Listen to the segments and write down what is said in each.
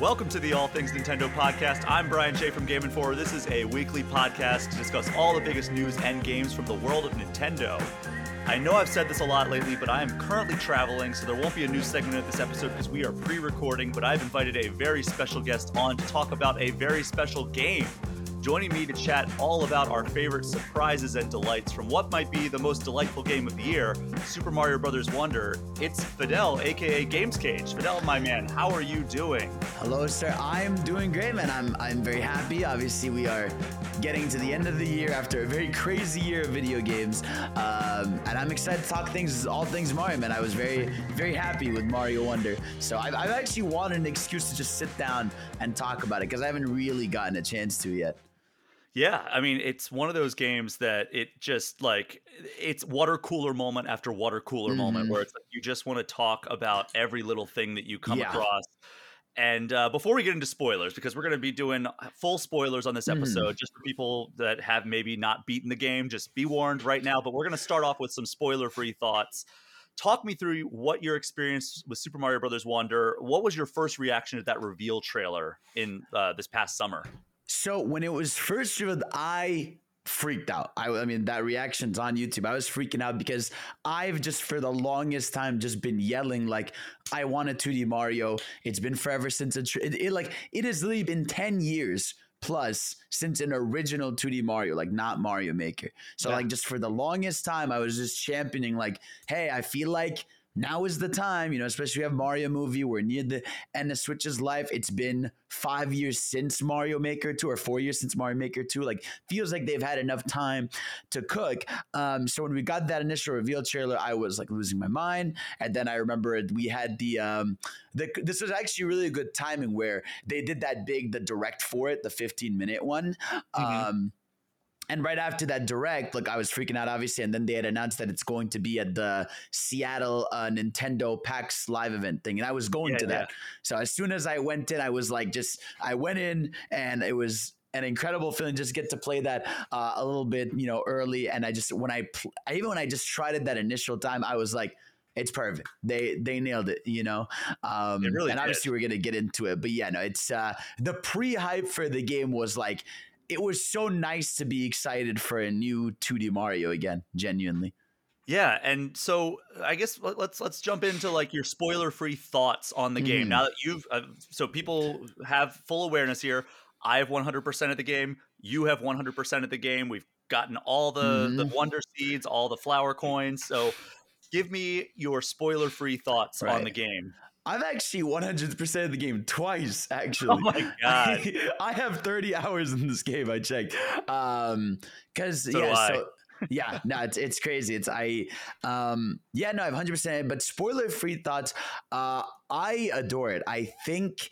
Welcome to the All Things Nintendo podcast. I'm Brian Shea from Game Informer. This is a weekly podcast to discuss all the biggest news and games from the world of Nintendo. I know I've said this a lot lately, but I am currently traveling, so there won't be a news segment of this episode because we are pre recording. But I've invited a very special guest on to talk about a very special game. Joining me to chat all about our favorite surprises and delights from what might be the most delightful game of the year, Super Mario Bros. Wonder, it's Fadel, aka Games Cage. Fadel, my man, how are you doing? Hello, sir. I'm doing great, man. I'm I'm very happy. Obviously, we are getting to the end of the year after a very crazy year of video games, um, and I'm excited to talk things, all things Mario, man. I was very very happy with Mario Wonder, so I've, I've actually wanted an excuse to just sit down and talk about it because I haven't really gotten a chance to yet. Yeah, I mean, it's one of those games that it just like it's water cooler moment after water cooler moment Mhm. where it's like you just want to talk about every little thing that you come Yeah. across. And uh, before we get into spoilers, because we're going to be doing full spoilers on this Mhm. episode, just for people that have maybe not beaten the game, just be warned right now. But we're going to start off with some spoiler-free thoughts. Talk me through what your experience with Super Mario Brothers Wonder. What was your first reaction to that reveal trailer in uh, this past summer? So when it was first revealed, I freaked out. I, I mean, that reaction's on YouTube. I was freaking out because I've just for the longest time just been yelling like, "I want a 2D Mario." It's been forever since tr- it, it like it has literally been ten years plus since an original 2D Mario, like not Mario Maker. So Yeah. like just for the longest time, I was just championing like, "Hey, I feel like." Now is the time, you know, especially we have Mario movie. We're near the end of Switch's life. It's been five years since Mario Maker 2 or four years since Mario Maker 2. Like feels like they've had enough time to cook. Um, so when we got that initial reveal trailer, I was like losing my mind. And then I remember we had the um the this was actually really good timing where they did that big the direct for it, the 15 minute one. Mhm. Um and right after that direct, like I was freaking out, obviously. And then they had announced that it's going to be at the Seattle uh, Nintendo PAX live event thing. And I was going Yeah, to that. So as soon as I went in, I was like, just, I went in and it was an incredible feeling just get to play that uh, a little bit, you know, early. And I just, when I, pl- even when I just tried it that initial time, I was like, it's perfect. They they nailed it, you know. Um, really and did. obviously we're gonna get into it, but yeah, no, it's uh, the pre-hype for the game was like it was so nice to be excited for a new 2D Mario again, genuinely. Yeah, and so I guess let- let's let's jump into like your spoiler-free thoughts on the game. Mhm. Now that you've uh, so people have full awareness here. I have 100% of the game. You have 100% of the game. We've gotten all the the Mhm. wonder seeds, all the flower coins. So give me your spoiler-free thoughts on the game. I've actually 100% of the game twice, actually. Oh my god. I have 30 hours in this game. I checked. Um, cause So yeah, so yeah, no, it's it's crazy. It's I, um, yeah, no, I have 100. percent But spoiler free thoughts. Uh, I adore it. I think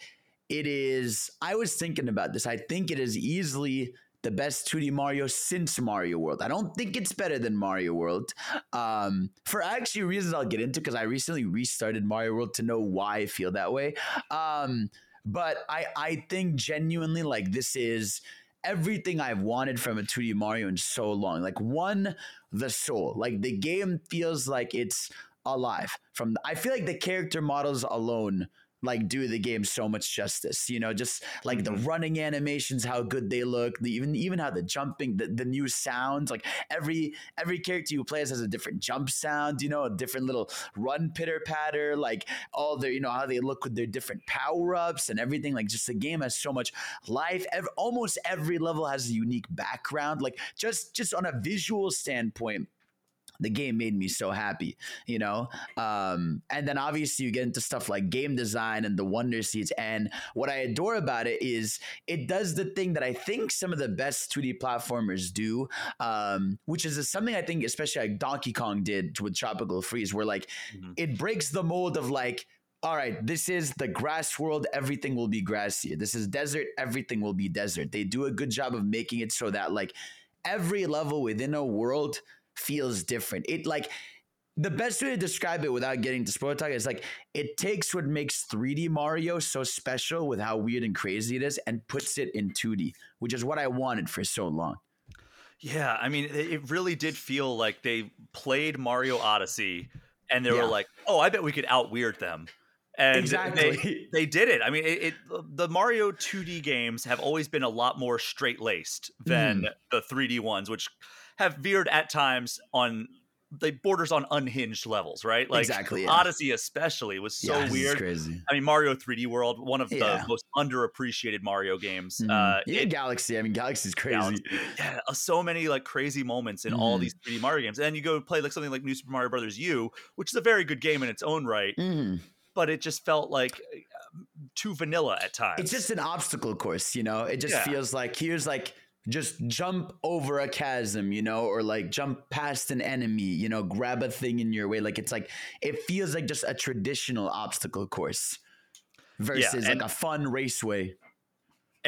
it is. I was thinking about this. I think it is easily the best 2D Mario since Mario World. I don't think it's better than Mario World. Um, for actually reasons I'll get into because I recently restarted Mario World to know why I feel that way. Um, but I I think genuinely like this is everything I've wanted from a 2D Mario in so long. Like one, the soul. Like the game feels like it's alive. From I feel like the character models alone like do the game so much justice. You know, just like the mm-hmm. running animations, how good they look, the, even even how the jumping, the, the new sounds. Like every every character you play as has a different jump sound. You know, a different little run pitter patter. Like all their, you know, how they look with their different power ups and everything. Like just the game has so much life. Ev- almost every level has a unique background. Like just just on a visual standpoint the game made me so happy, you know? Um, and then obviously you get into stuff like game design and the wonder seeds. And what I adore about it is it does the thing that I think some of the best 2D platformers do, um, which is something I think especially like Donkey Kong did with Tropical Freeze, where like Mhm. it breaks the mold of like, all right, this is the grass world. Everything will be grassy. This is desert. Everything will be desert. They do a good job of making it so that like every level within a world feels different. It like the best way to describe it without getting to spoiler talk is like it takes what makes 3D Mario so special with how weird and crazy it is and puts it in 2D, which is what I wanted for so long. Yeah, I mean, it really did feel like they played Mario Odyssey, and they Yeah. were like, "Oh, I bet we could out weird them," And exactly. they, they did it. I mean, it, it, the Mario 2D games have always been a lot more straight laced than mm. the 3D ones, which have veered at times on they borders on unhinged levels, right? Like exactly, yeah. Odyssey especially was so yeah, weird. Crazy. I mean, Mario 3D World, one of yeah. the most underappreciated Mario games. Mm-hmm. Uh, yeah, it, Galaxy. I mean, Galaxy's crazy. Galaxy. Yeah, uh, so many like crazy moments in mm-hmm. all these 3D Mario games. And then you go play like something like New Super Mario Brothers U, which is a very good game in its own right. Mm-hmm. But it just felt like uh, too vanilla at times. It's just an obstacle course, you know. It just feels like here's like just jump over a chasm, you know, or like jump past an enemy, you know, grab a thing in your way. Like it's like it feels like just a traditional obstacle course versus yeah, like a fun raceway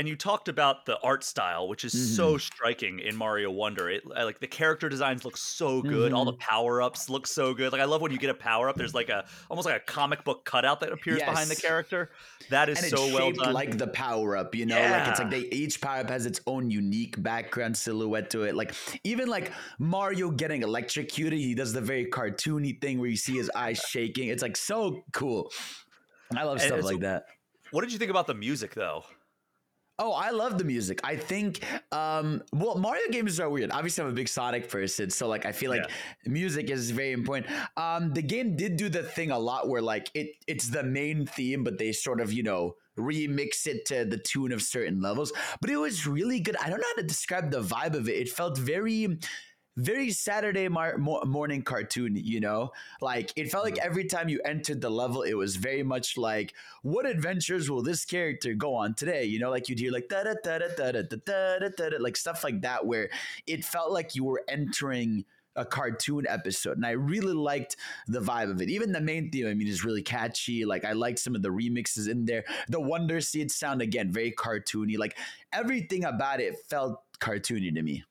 and you talked about the art style, which is mm-hmm. so striking in Mario Wonder. It like the character designs look so good. Mm-hmm. All the mm-hmm. power ups look so good. Like I love when you get a power up. There's like a almost like a comic book cutout that appears yes. behind the character. That is and so well done. Like the power up, you know, yeah. like it's like they each power up has its own unique background silhouette to it. Like even like Mario getting electrocuted, he does the very cartoony thing where you see his eyes shaking. It's like so cool. I love stuff like that. What did you think about the music though? Oh, I love the music. I think, um, well, Mario games are weird. Obviously, I'm a big Sonic person, so like I feel like yeah. music is very important. Um, the game did do the thing a lot where like it it's the main theme, but they sort of you know remix it to the tune of certain levels. But it was really good. I don't know how to describe the vibe of it. It felt very very Saturday mar- morning cartoon, you know? Like it felt like mm-hmm. every time you entered the level, it was very much like, what adventures will this character go on today? You know, like you'd hear like da da da da da da da da da like stuff like that, where it felt like you were entering a cartoon episode and i really liked the vibe of it even the main theme i mean is really catchy like i liked some of the remixes in there the wonder seed sound again very cartoony like everything about it felt cartoony to me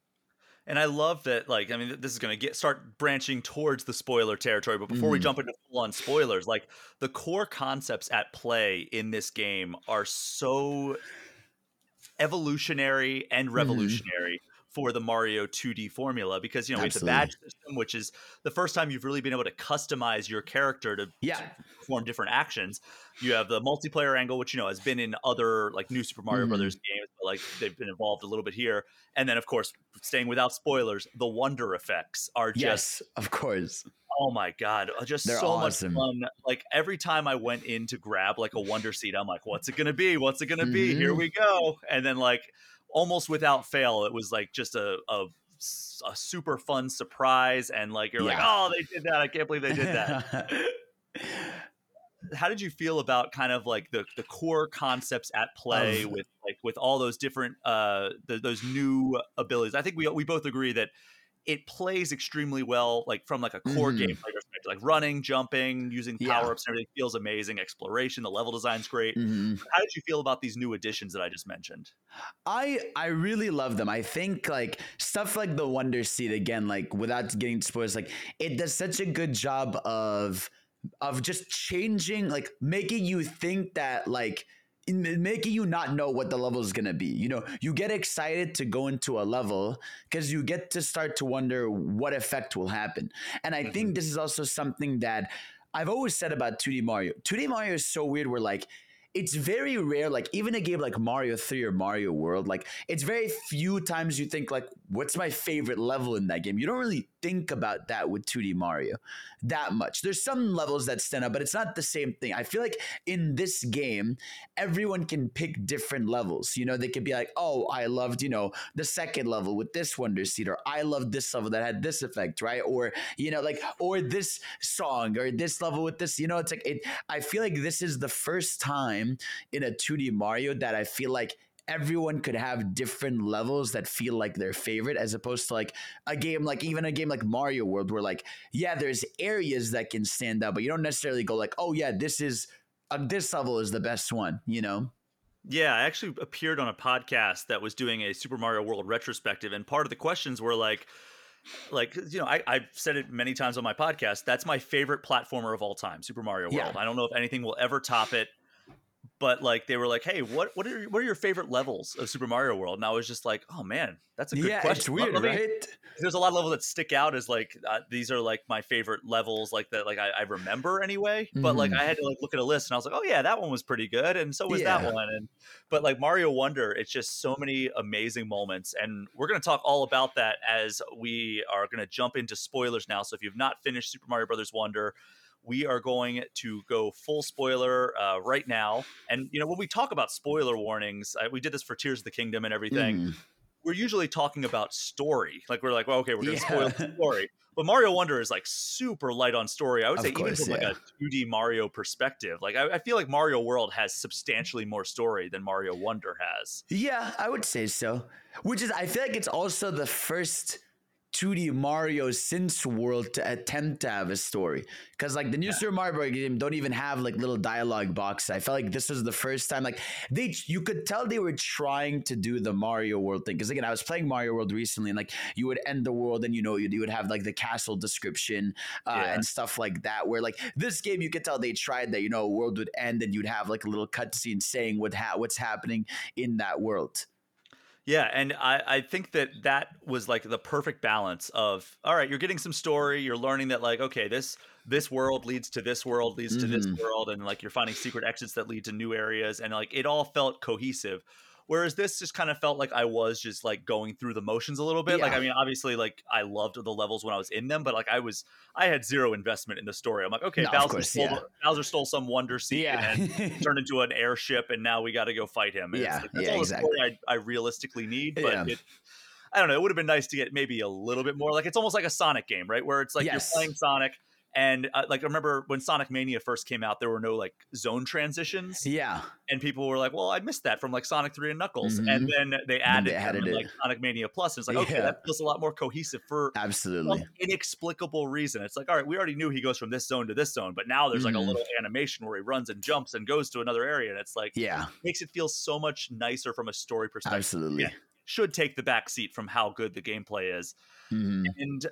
and I love that, like, I mean, this is going to get start branching towards the spoiler territory. But before mm. we mm-hmm. jump into full on spoilers, like the core concepts at play in this game are so evolutionary and mm-hmm. revolutionary. For the Mario 2D formula because you know Absolutely. we have the badge system, which is the first time you've really been able to customize your character to, yeah. perform different actions. You have the multiplayer angle, which you know has been in other like new Super Mario mm. Brothers games, but like they've been involved a little bit here. And then of course, staying without spoilers, the wonder effects are just yes, of course. Oh my god, uh, just They're so awesome. much fun. Like every time I went in to grab like a wonder seed, I'm like, what's it gonna be? What's it gonna mm-hmm. be? Here mm-hmm. we go. And then like almost without fail, it was like just a, a a super fun surprise and like you're yeah. like oh they did that. I can't believe they did that. How did you feel about kind of like the, the core concepts at play with like with all those different uh the, those new abilities? I think we we both agree that it plays extremely well, like from like a core mm. gameplay perspective, like running, jumping, using power ups, and everything feels amazing. Exploration, the level design's great. Mm-hmm. How did you feel about these new additions that I just mentioned? I I really love them. I think like stuff like the Wonder Seed again, like without getting spoilers, like it does such a good job of of just changing, like making you think that like making you not know what the level is going to be. You know, you get excited to go into a level because you get to start to wonder what effect will happen. And I mm-hmm. think this is also something that I've always said about 2D Mario. 2D Mario is so weird where like it's very rare like even a game like mario 3 or mario world like it's very few times you think like what's my favorite level in that game? You don't really think about that with 2d mario that much. There's some levels that stand out but it's not the same thing. I feel like in this game everyone can pick different levels. You know they could be like oh i loved you know the second level with this wonder seed or i loved this level that had this effect right? Or you know like or this song or this level with this you know it's like it i feel like this is the first time time in a 2D Mario that I feel like everyone could have different levels that feel like their favorite as opposed to like a game like even a game like Mario World where like yeah there's areas that can stand out but you don't necessarily go like oh yeah this is uh, this level is the best one you know yeah, I actually appeared on a podcast that was doing a Super Mario World retrospective, and part of the questions were like, like you know, I, I've said it many times on my podcast. That's my favorite platformer of all time, Super Mario World. Yeah. I don't know if anything will ever top it but like they were like, "Hey, what what are what are your favorite levels of Super Mario World?" And I was just like, "Oh man, that's a good yeah, question." it's weird, me- right? There's a lot of levels that stick out as like uh, these are like my favorite levels, like that, like I, I remember anyway. But like Mhm. I had to like look at a list, and I was like, "Oh yeah, that one was pretty good," and so was that one. And but like Mario Wonder, it's just so many amazing moments, and we're gonna talk all about that as we are gonna jump into spoilers now. So if you've not finished Super Mario Brothers Wonder, we are going to go full spoiler uh, right now. And you know, when we talk about spoiler warnings, I, we did this for Tears of the Kingdom and everything. Mm. We're usually talking about story. Like we're like, well, okay, we're going to spoil the story. But Mario Wonder is like super light on story. I would Of say course, even from yeah. like a 2D Mario perspective. Like I, I feel like Mario World has substantially more story than Mario Wonder has. Yeah, I would say so. Which is, I feel like it's also the first 2D Mario since World to attempt to have a story. Because like the new Super Mario Bros. game don't even have like little dialogue boxes. I felt like this was the first time like they you could tell they were trying to do the Mario World thing. Because again, I was playing Mario World recently, and like you would end the world, and you know you, you would have like the castle description uh, Yeah. and stuff like that. Where like this game, you could tell they tried that. You know, world would end, and you'd have like a little cutscene saying what ha- what's happening in that world. Yeah, and I, I think that that was like the perfect balance of all right, you're getting some story, you're learning that like okay, this this world leads to this world leads to this Mhm. world, and like you're finding secret exits that lead to new areas, and like it all felt cohesive. Whereas this just kind of felt like I was just like going through the motions a little bit. Like I mean, obviously, like I loved the levels when I was in them, but like I was, I had zero investment in the story. I'm like, okay, No, Bowser, course, stole, yeah. Bowser stole some wonder seed Yeah. and turned into an airship, and now we got to go fight him. And Yeah, like, that's yeah, all exactly. the story I, I realistically need, but Yeah. it, I don't know. It would have been nice to get maybe a little bit more. Like it's almost like a Sonic game, right? Where it's like Yes. you're playing Sonic, and uh, like I remember when Sonic Mania first came out, there were no like zone transitions, yeah. and people were like, "Well, I missed that from like Sonic Three and Knuckles," Mhm. and then they added, they them added in, it. like Sonic Mania Plus, and it's like, okay, Yeah. that feels a lot more cohesive for Absolutely. inexplicable reason. It's like, all right, we already knew he goes from this zone to this zone, but now there's like a Mhm. little animation where he runs and jumps and goes to another area, and it's like Yeah, makes it feel so much nicer from a story perspective. absolutely. Yeah. Should take the back seat from how good the gameplay is. Mhm. And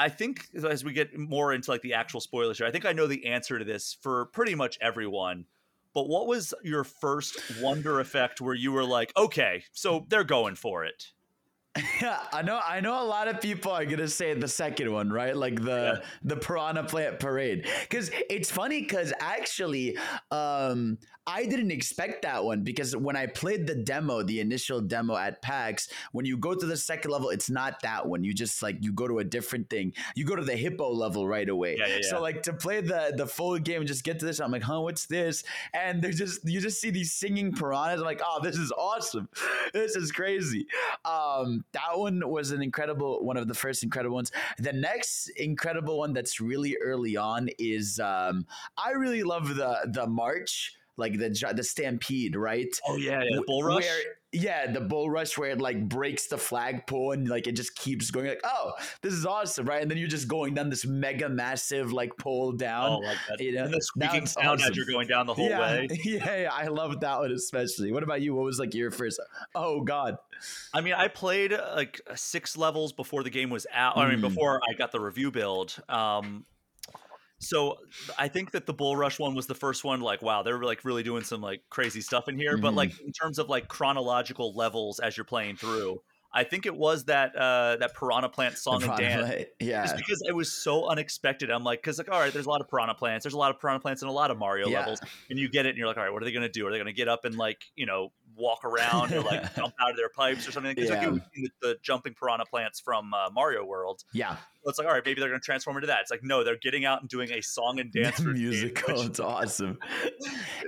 I think as we get more into like the actual spoilers here, I think I know the answer to this for pretty much everyone. But what was your first wonder effect where you were like, okay, so they're going for it? Yeah, I know. I know a lot of people are gonna say the second one, right? Like the the Piranha Plant Parade, because it's funny. Because actually, um, I didn't expect that one because when I played the demo, the initial demo at PAX, when you go to the second level, it's not that one. You just like you go to a different thing. You go to the hippo level right away. Yeah, yeah, yeah. So like to play the the full game and just get to this, I'm like, huh, what's this? And they're just you just see these singing piranhas. I'm like, oh, this is awesome. This is crazy. Um, that one was an incredible one of the first incredible ones. The next incredible one that's really early on is um, I really love the the march, like the the stampede, right? Oh yeah, yeah, the bull rush. Where, yeah, the bull rush where it like breaks the flagpole and like it just keeps going like, oh, this is awesome, right? And then you're just going down this mega massive like pole down. oh, like that. you know, and the squeaking sound as you're going down the whole yeah, way. yeah, yeah, I love that one especially. What about you? What was like your first? Oh God, I mean, I played uh, like six levels before the game was out. I mean, Mm. before I got the review build. Um, so I think that the Bull Rush one was the first one. Like, wow, they're like really doing some like crazy stuff in here. But Mhm. like in terms of like chronological levels as you're playing through, I think it was that uh, that Piranha Plant song and dance. Piranha- yeah, Just because it was so unexpected. I'm like, because like, all right, there's a lot of piranha plants. There's a lot of piranha plants in a lot of Mario Yeah. levels, and you get it, and you're like, all right, what are they gonna do? Are they gonna get up and like, you know, walk around or like jump out of their pipes or something? Because like, Yeah. you've seen the, the jumping piranha plants from uh, Mario World. yeah, So it's like, all right, maybe they're gonna transform into that. It's like, no, they're getting out and doing a song and dance musical. which- It's awesome. it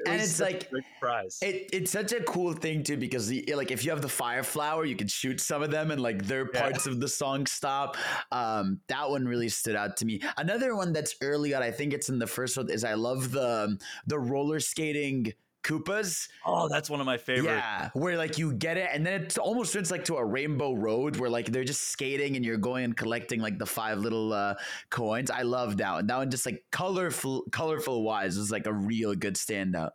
and it's like- surprise. It, it's such a cool thing too because the, like if you have the fire flower, you can shoot some of them and like their Yeah. parts of the song stop. Um, that one really stood out to me. Another one that's early on, I think it's in the first one, is I love the the roller skating Koopas. oh, that's one of my favorites. Yeah, where like you get it, and then it almost turns like to a rainbow road where like they're just skating and you're going and collecting like the five little uh, coins. I love that one. That one just like colorful, colorful wise is like a real good standout.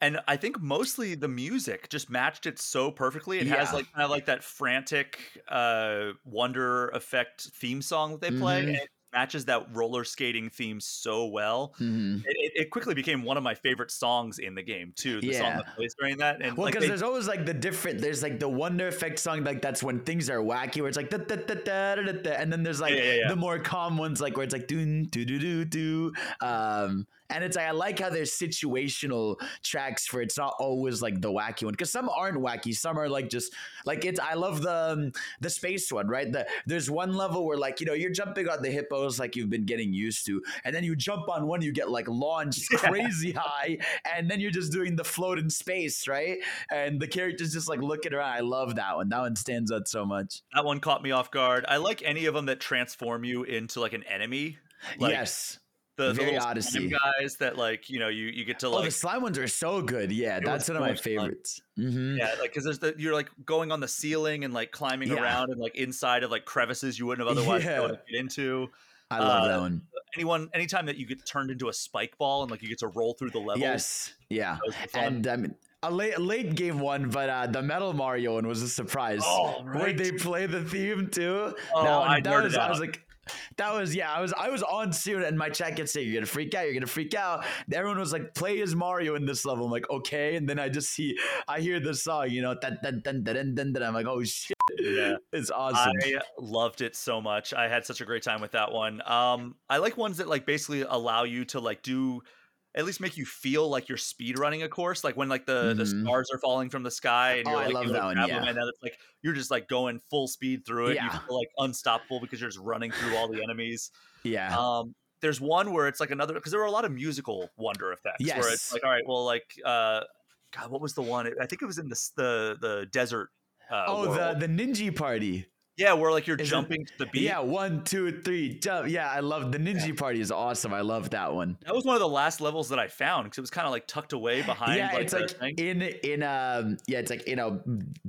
and I think mostly the music just matched it so perfectly. It has like kind of like that frantic uh wonder effect theme song that they play. Mhm. Matches that roller skating theme so well. Mhm. It, it, quickly became one of my favorite songs in the game too. The song Yeah. that plays during that, and Well, like because they- there's always like the different. There's like the Wonder Effect song, like that's when things are wacky, where it's like da, da, da, da, da, da, and then there's like Yeah, yeah, the more calm ones, like where it's like doo doo doo doo doo. Um, and it's like I like how there's situational tracks for it's not always like the wacky one because some aren't wacky, some are like just like it's. I love the um, the space one, right? The there's one level where like you know you're jumping on the hippos like you've been getting used to, and then you jump on one, you get like launched crazy high, and then you're just doing the float in space, right? And the characters just like looking around. I love that one. That one stands out so much. that one caught me off guard. I like any of them that transform you into like an enemy. Like yes. The, the very little Odyssey. guys that like you know you you get to like Oh, the slime ones are so good. Yeah, It that's one of my favorites. hmm Yeah, like because there's the you're like going on the ceiling and like climbing Yeah. around and like inside of like crevices you wouldn't have otherwise Yeah. to get into. I love Uh, that one. Anyone, anytime that you get turned into a spike ball and like you get to roll through the levels. Yes. Yeah. those were fun. And um, a late, late game one, but uh, the Metal Mario one was a surprise. Oh, Where right. they play the theme too. Oh, that one, I that was, I was like, that was yeah. I was I was on soon, and my chat kept saying, "You're gonna freak out. You're gonna freak out." Everyone was like, "Play as Mario in this level." I'm like, "Okay," and then I just see, I hear the song, you know, dun, dun, dun, dun, dun, dun. I'm like, "Oh shit, Yeah. it's awesome." I loved it so much. I had such a great time with that one. Um, I like ones that like basically allow you to like do at least make you feel like you're speed running a course, like when like the the Mhm. stars are falling from the sky and Oh, you're I like, love you, that one, yeah. and it's like you're just like going full speed through it. Yeah. You feel like unstoppable because you're just running through all the enemies. yeah. Um, there's one where it's like another because there were a lot of musical wonder effects Yes. where it's like, all right, well, like, uh, God, what was the one? I think it was in the the the desert. Uh, oh, world. the the Ninja Party. Yeah, where like you're Is it- jumping to the beat. Yeah, one, two, three, jump. Yeah, I love the Ninja Party is awesome. I love that one. That was one of the last levels that I found because it was kind of like tucked away behind. yeah, like, it's like thing. in in um yeah, it's like in a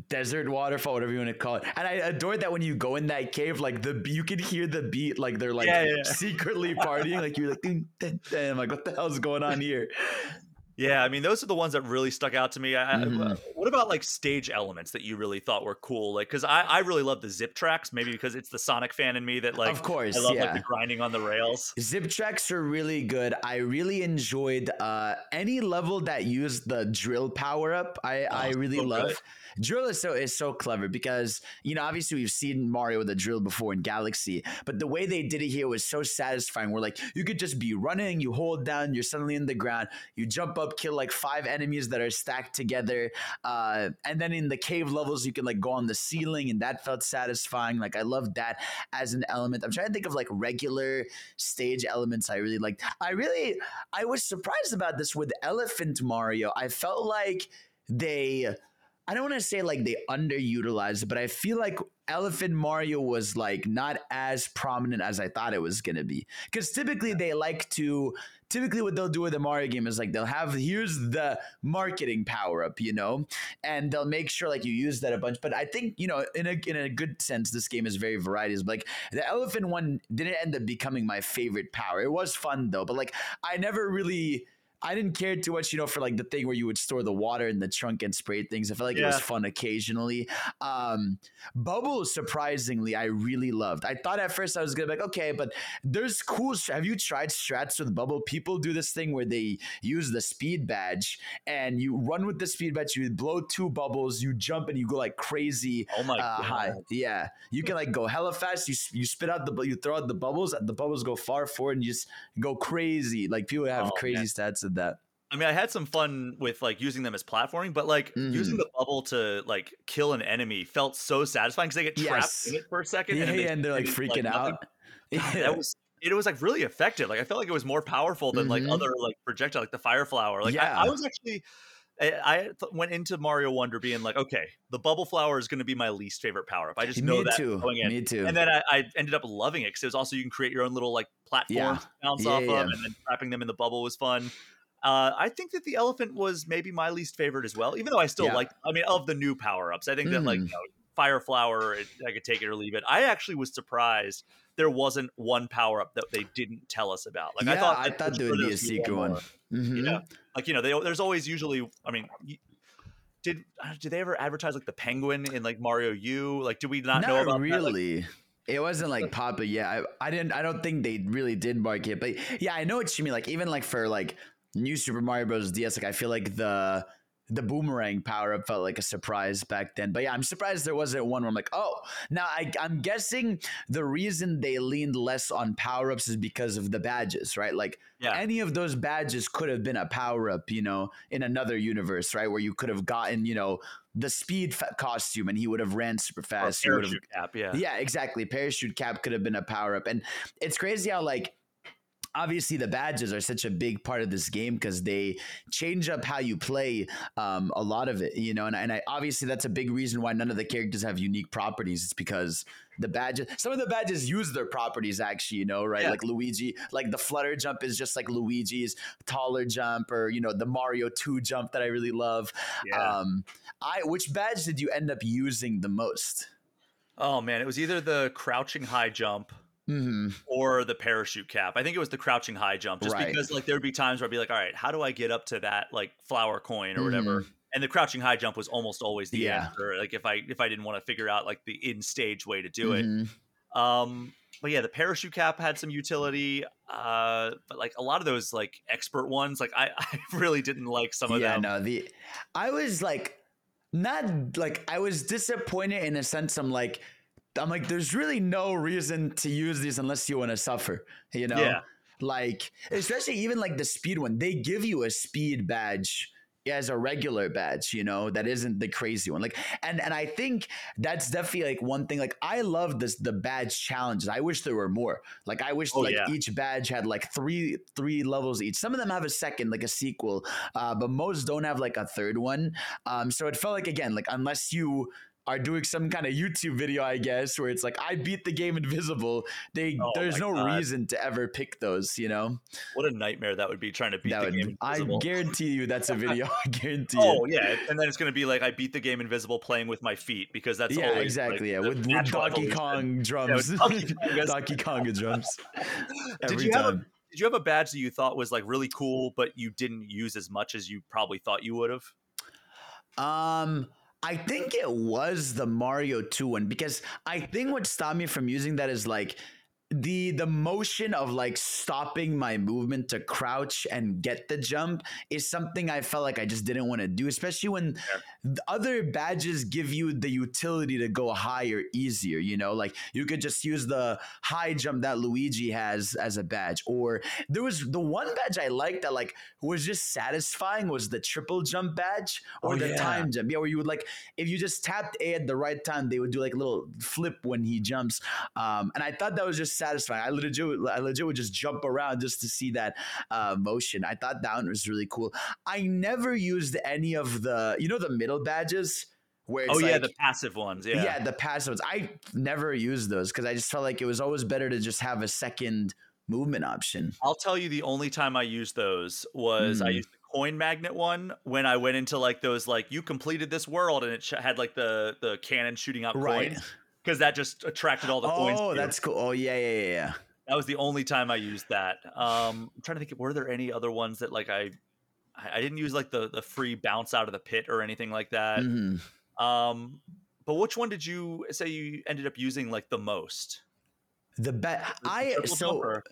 desert waterfall, whatever you want to call it. And I adore that when you go in that cave, like the you can hear the beat, like they're like Yeah, yeah, yeah. secretly partying. Like you're like, ding, ding, ding. I'm like, what the hell's going on here? Yeah, I mean, those are the ones that really stuck out to me. I, I- Mhm. what about like stage elements that you really thought were cool? Like, because I, I really love the zip tracks, maybe because it's the Sonic fan in me that like, of course, I love yeah. like the grinding on the rails. Zip tracks are really good. I really enjoyed uh, any level that used the drill power up. I, I Oh, really so love. good. Drill is so is so clever because you know obviously we've seen Mario with a drill before in Galaxy, but the way they did it here was so satisfying. We're like you could just be running, you hold down, you're suddenly in the ground, you jump up, kill like five enemies that are stacked together, uh, and then in the cave levels you can like go on the ceiling, and that felt satisfying. Like I love that as an element. I'm trying to think of like regular stage elements I really liked. I really I was surprised about this with Elephant Mario. I felt like they I don't want to say like they underutilized but I feel like Elephant Mario was like not as prominent as I thought it was gonna be. Because typically they like to typically what they'll do with the Mario game is like they'll have here's the marketing power up, you know, and they'll make sure like you use that a bunch. But I think you know in a in a good sense this game is very varieties. But like the elephant one didn't end up becoming my favorite power. It was fun though, but like I never really. I didn't care too much, you know, for like the thing where you would store the water in the trunk and spray things. I felt like it was fun occasionally. Um, Bubbles, surprisingly, I really loved. I thought at first I was gonna be like, okay, but there's cool. Have you tried strats with Bubble? People do this thing where they use the speed badge and you run with the speed badge. You blow two bubbles, you jump and you go like crazy Oh my uh, god! high. Yeah, you can like go hella fast. You you spit out the you throw out the bubbles. The bubbles go far forward and you just go crazy. Like people have Oh, crazy man. stats of that. I mean, I had some fun with like using them as platforming, but like using Mhm. the bubble to like kill an enemy felt so satisfying because they get trapped Yes. in it for a second. Yeah, and, they, and they're like freaking nothing. out. God, Yeah. That was it was like really effective. Like I felt like it was more powerful than like Mhm. other like projectile, like the fire flower. Like I, I was actually. I, I th- went into Mario Wonder being like, okay, the bubble flower is going to be my least favorite power up. I just know Me that too. going in. Me too. And then I, I ended up loving it because it was also you can create your own little like platforms Yeah. to bounce Yeah, off yeah, of, and then trapping them in the bubble was fun. Uh, I think that the elephant was maybe my least favorite as well, even though I still Yeah. like. I mean, of the new power ups, I think that like you know, fire flower, it, I could take it or leave it. I actually was surprised there wasn't one power up that they didn't tell us about. Like yeah, I thought, I thought there would be a secret one. more. Mhm. Yeah, like you know, they, there's always usually. I mean. did uh, did they ever advertise like the penguin in like Mario U? Like, do we not, Not know about that? Like, really. It wasn't like Papa. Yeah, I, I didn't. I don't think they really did market it, but yeah, I know what you mean. Like even like for like new Super Mario Bros. DS, like I feel like the the boomerang power up felt like a surprise back then. But yeah, I'm surprised there wasn't one where I'm like, oh, now I, I'm guessing the reason they leaned less on power ups is because of the badges, right? Like Yeah. any of those badges could have been a power up, you know, in another universe, right? Where you could have gotten, you know, the speed fa- costume and he would have ran super fast. have parachute cap, yeah. yeah, exactly. Parachute cap could have been a power up. And it's crazy how like obviously the badges are such a big part of this game because they change up how you play um, a lot of it, you know, and, and I, obviously that's a big reason why none of the characters have unique properties. It's because the badges, some of the badges use their properties actually, you know, right? Yeah. Like Luigi, like the flutter jump is just like Luigi's taller jump or, you know, the Mario 2 jump that I really love. Yeah. Um, I, which badge did you end up using the most? Oh man, it was either the crouching high jump hmm or the parachute cap. I think it was the crouching high jump, just Right. because like there would be times where I'd be like, all right, how do I get up to that like flower coin or whatever? And the crouching high jump was almost always the Mm-hmm. Yeah. answer. Like if I if I didn't want to figure out like the in stage way to do it. Mhm. Um, but yeah, the parachute cap had some utility. Uh, but like a lot of those like expert ones, like I, I really didn't like some of yeah, them. no, the I was like not like I was disappointed in a sense. I'm like, I'm like, there's really no reason to use these unless you want to suffer, you know? Yeah. Like, especially even like the speed one, they give you a speed badge as a regular badge, you know, that isn't the crazy one. Like, and and I think that's definitely like one thing. Like, I love this the badge challenges. I wish there were more. Like, I wish Oh, like yeah. each badge had like three three levels each. Some of them have a second, like a sequel, uh, but most don't have like a third one. Um, so it felt like again, like unless you are doing some kind of YouTube video, I guess, where it's like I beat the game invisible. They Oh there's no God. reason to ever pick those, you know. What a nightmare that would be trying to beat that the would game I guarantee you that's a video. I guarantee Oh you. yeah, and then it's gonna be like I beat the game invisible playing with my feet because that's yeah, always, exactly. like, yeah, with, with Donkey. Kong drums, with Donkey Kong, yes. Donkey Kong drums. Did you have a. Did you have a badge that you thought was like really cool, but you didn't use as much as you probably thought you would have? Um, I think it was the Mario 2 one because I think what stopped me from using that is like the the motion of like stopping my movement to crouch and get the jump is something I felt like I just didn't want to do, especially when the other badges give you the utility to go higher easier. You know, like you could just use the high jump that Luigi has as a badge, or there was the one badge I liked that like was just satisfying was the triple jump badge or Oh, the yeah. time jump. Yeah, where you would like if you just tapped A at the right time, they would do like a little flip when he jumps. Um, and I thought that was just satisfying. I legit, I legit would just jump around just to see that uh, motion. I thought that one was really cool. I never used any of the, you know, the middle badges where it's oh yeah, like, the passive ones. yeah. Yeah. the passive ones. I never used those because I just felt like it was always better to just have a second movement option. I'll tell you the only time I used those was I Mm. used the coin magnet one when I went into like those like you completed this world and it sh- had like the the cannon shooting out Right. coins because that just attracted all the coins. Oh, that's cool. Oh, yeah, yeah, yeah, yeah. that was the only time I used that. Um, I'm trying to think, were there any other ones that like I I I didn't use like the the free bounce out of the pit or anything like that. Mhm. Um, but which one did you say you ended up using like the most? The bet I so or-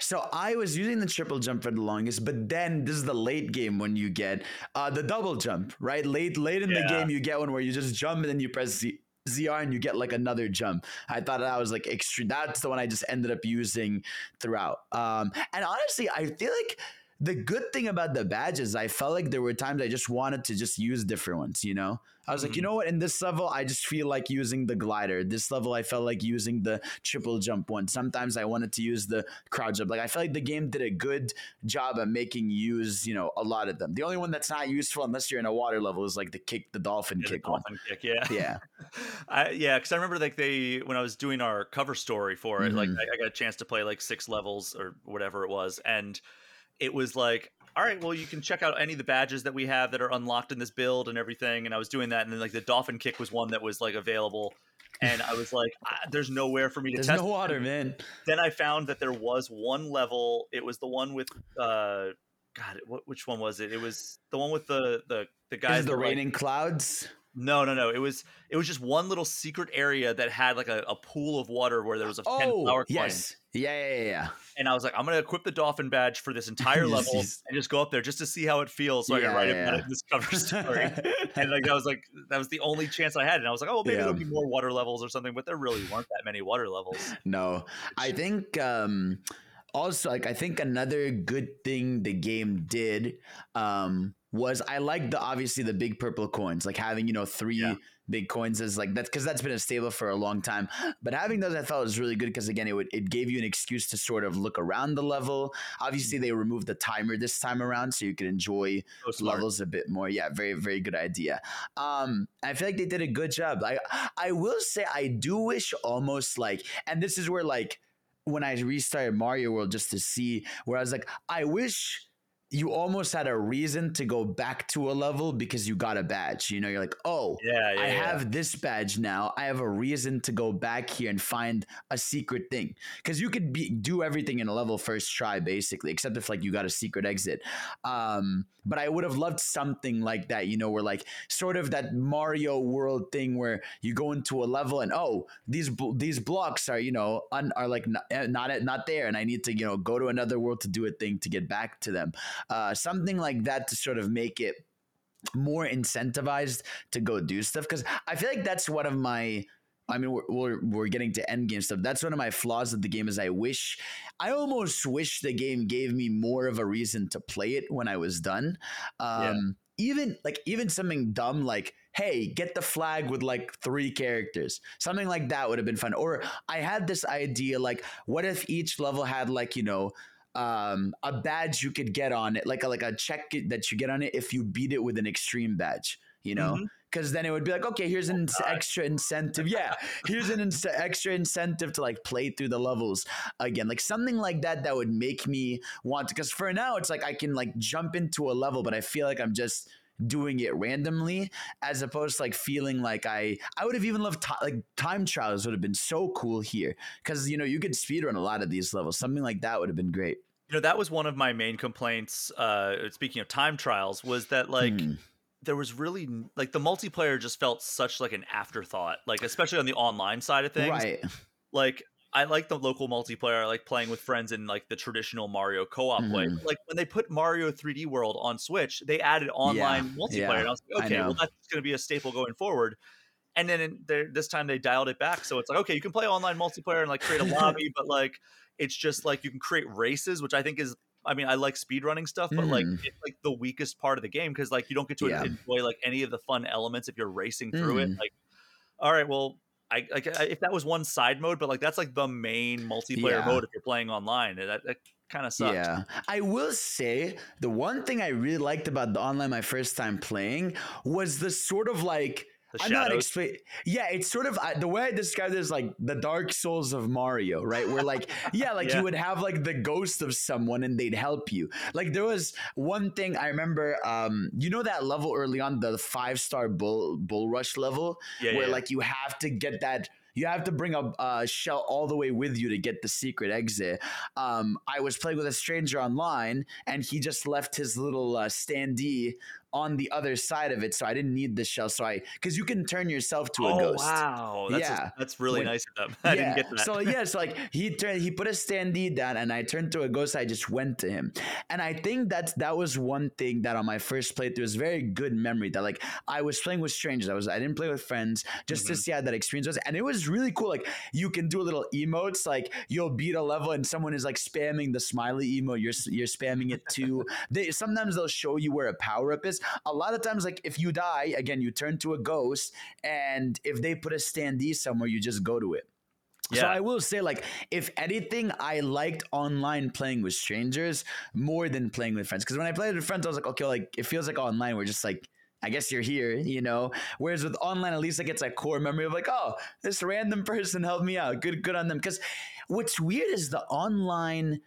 So I was using the triple jump for the longest, but then this is the late game when you get uh, the double jump, right? Late late in the game, you get one where you just jump and then you press Z- ZR and you get like another jump. I thought that was like extreme. That's the one I just ended up using throughout. Um, and honestly, I feel like the good thing about the badges, I felt like there were times I just wanted to just use different ones, you know? I was like, you Mhm. know what? In this level, I just feel like using the glider. This level, I felt like using the triple jump one. Sometimes I wanted to use the crowd jump. Like I feel like the game did a good job at making use, you know, a lot of them. The only one that's not useful unless you're in a water level is like the kick, the dolphin Yeah, the kick one. kick, yeah. Yeah. I, yeah, because I remember like they when I was doing our cover story for it, like Mhm. I, I got a chance to play like six levels or whatever it was, and it was like, all right, well you can check out any of the badges that we have that are unlocked in this build and everything, and I was doing that, and then like the dolphin kick was one that was like available, and I was like, ah, there's nowhere for me to There's test. no it. water, man. Then I found that there was one level. It was the one with uh, God, what, which one was it? It was the one with the the the guys. Is the were, like- raining clouds? No, no, no. It was it was just one little secret area that had like a, a pool of water where there was a oh, 10 flower yes. Yeah, yeah, yeah, yeah. And I was like, I'm gonna equip the dolphin badge for this entire level and just go up there just to see how it feels so I can write yeah, about yeah. this cover story. and like that was like that was the only chance I had. And I was like, oh well, maybe Yeah. there'll be more water levels or something, but there really weren't that many water levels. No, I think um, also like I think another good thing the game did um, was I like the obviously the big purple coins, like having you know three Yeah. big coins is like that's because that's been a staple for a long time. But having those I felt was really good because again it would it gave you an excuse to sort of look around the level. Obviously they removed the timer this time around so you could enjoy So levels a bit more. Yeah, very very good idea. Um, I feel like they did a good job. I I will say I do wish almost like, and this is where like when I restarted Mario World just to see where I was like, I wish you almost had a reason to go back to a level because you got a badge. You know, you're like, oh, Yeah, yeah. I yeah. have this badge now. I have a reason to go back here and find a secret thing. Because you could be do everything in a level first try, basically, except if like you got a secret exit. Um, but I would have loved something like that, you know, where like sort of that Mario World thing where you go into a level and oh, these these blocks are you know un- are like not not, not there, and I need to you know go to another world to do a thing to get back to them. Uh, something like that to sort of make it more incentivized to go do stuff because I feel like that's one of my. I mean, we're, we're we're getting to end game stuff. That's one of my flaws of the game. Is I wish, I almost wish the game gave me more of a reason to play it when I was done. Um, Even like even something dumb like, hey, get the flag with like three characters. Something like that would have been fun. Or I had this idea like, what if each level had like you know um, a badge you could get on it, like a, like a check that you get on it if you beat it with an extreme badge, you know? Because then it would be like, okay, here's an ins- extra incentive. Yeah, here's an ins- extra incentive to like play through the levels again, like something like that that would make me want. Because for now, it's like I can like jump into a level, but I feel like I'm just doing it randomly as opposed to like feeling like I I would have even loved ti like time trials would have been so cool here because you know you could speedrun a lot of these levels something like that would have been great You know, that was one of my main complaints. Uh, speaking of time trials, was that like Hmm. there was really like the multiplayer just felt such like an afterthought. Like especially on the online side of things. right Like I like the local multiplayer. I like playing with friends in like the traditional Mario co-op way. Mhm. But, Like when they put Mario 3D World on Switch, they added online multiplayer, yeah, and I was like, I okay, well that's going to be a staple going forward. And then this time they dialed it back, so it's like okay, you can play online multiplayer and like create a lobby, but like it's just like you can create races, which I think is. I mean, I like speedrunning stuff, but like Mhm. it's like the weakest part of the game because like you don't get to Yeah. enjoy like any of the fun elements if you're racing through it. Mhm. Like, all right, well, I like if that was one side mode, but like that's like the main multiplayer Yeah. mode if you're playing online. That, that kind of sucks. Yeah. I will say the one thing I really liked about the online my first time playing was the sort of like The I'm how to shadows. explain. Yeah, it's sort of I, the way I describe it is like the Dark Souls of Mario, right? Where like, yeah, like Yeah. you would have like the ghost of someone and they'd help you. Like there was one thing I remember. Um, you know that level early on, the five star bull bull rush level, Yeah, where yeah. like you have to get that. You have to bring a uh, shell all the way with you to get the secret exit. Um, I was playing with a stranger online, and he just left his little uh, standee on the other side of it, so I didn't need the shell. So I, because you can turn yourself to a oh ghost. wow, that's Yeah. that's really When- nice of them. I yeah. didn't get that. So yeah, so like he turned, he put a standee down, and I turned to a ghost. I just went to him, and I think that's that was one thing that on my first playthrough was very good memory. That like I was playing with strangers. I was I didn't play with friends just to Mhm. see how that experience was, and it was really cool. Like you can do little emotes, like you'll beat a level and someone is like spamming the smiley emote. You're you're spamming it too. they sometimes they'll show you where a power up is. A lot of times, like if you die again, you turn to a ghost, and if they put a standee somewhere, you just go to it. yeah. So I will say, like, if anything, I liked online playing with strangers more than playing with friends. Because when I played with friends, I was like, okay, like it feels like online. We're just like, I guess you're here, you know. Whereas with online, at least like it's a core memory of like, oh, this random person helped me out. Good, good on them. Because what's weird is the online.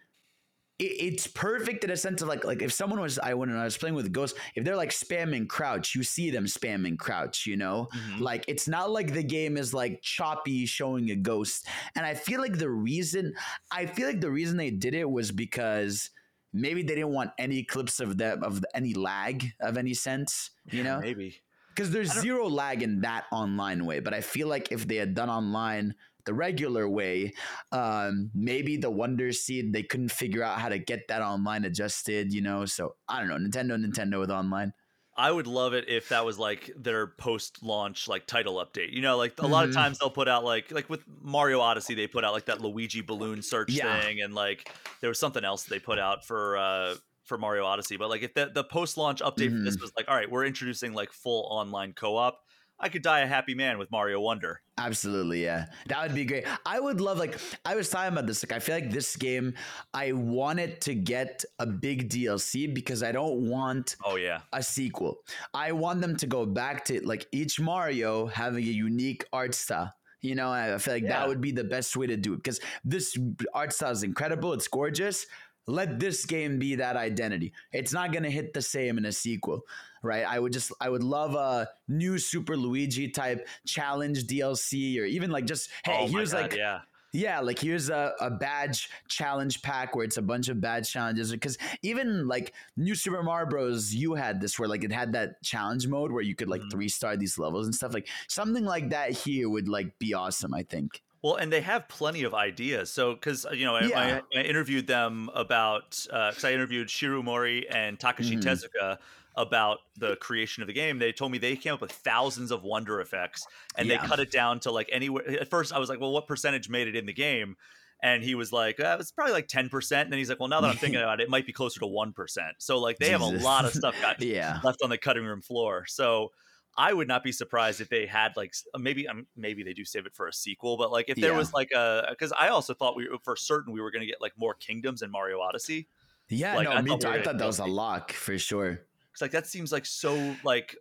It- It's perfect in a sense of like like if someone was I when I was playing with ghosts if they're like spamming crouch you see them spamming crouch you know Mhm. like it's not like the game is like choppy showing a ghost. And I feel like the reason I feel like the reason they did it was because maybe they didn't want any clips of them of any lag of any sense, you know? maybe. because there's zero lag in that online way. But I feel like if they had done online the regular way, um, maybe the Wonder Seed they couldn't figure out how to get that online adjusted. You know, so I don't know. Nintendo, Nintendo with online. I would love it if that was like their post-launch like title update. You know, like a lot of Mm-hmm. times they'll put out like like with Mario Odyssey, they put out like that Luigi balloon search Yeah. thing, and like there was something else they put out for uh for Mario Odyssey. But like if the the post-launch update for this Mm-hmm. was like, all right, we're introducing like full online co-op, I could die a happy man with Mario Wonder. Absolutely, yeah. That would be great. I would love like I was talking about this. Like I feel like this game, I want it to get a big DLC because I don't want Oh yeah, a sequel. I want them to go back to like each Mario having a unique art style. You know, I feel like Yeah. that would be the best way to do it because this art style is incredible. It's gorgeous. Let this game be that identity. It's not gonna hit the same in a sequel, right? I would just, I would love a new Super Luigi type challenge DLC, or even like just, hey, oh here's God, like yeah. yeah, like here's a, a badge challenge pack where it's a bunch of badge challenges. Because even like New Super Mario Bros, you had this where like it had that challenge mode where you could like Mhm. three star these levels and stuff. Like something like that here would like be awesome. I think. Well, and they have plenty of ideas. So, because you know, I, Yeah. I, I interviewed them about because I interviewed Shiro Mouri and Takashi Mhm. Tezuka about the creation of the game. They told me they came up with thousands of wonder effects, and they cut it down to like anywhere. At first, I was like, "Well, what percentage made it in the game?" And he was like, uh, "It's probably like ten percent." And then he's like, "Well, now that I'm thinking about it, it might be closer to one percent." So, like, they have a lot of stuff got Yeah. left on the cutting room floor. So I would not be surprised if they had like maybe um, maybe they do save it for a sequel, but like if there Yeah. was like a because I also thought we for certain we were going to get like more kingdoms in Mario Odyssey. Yeah, Like, no, I me too. I thought that was a lock for sure. Like that seems like so like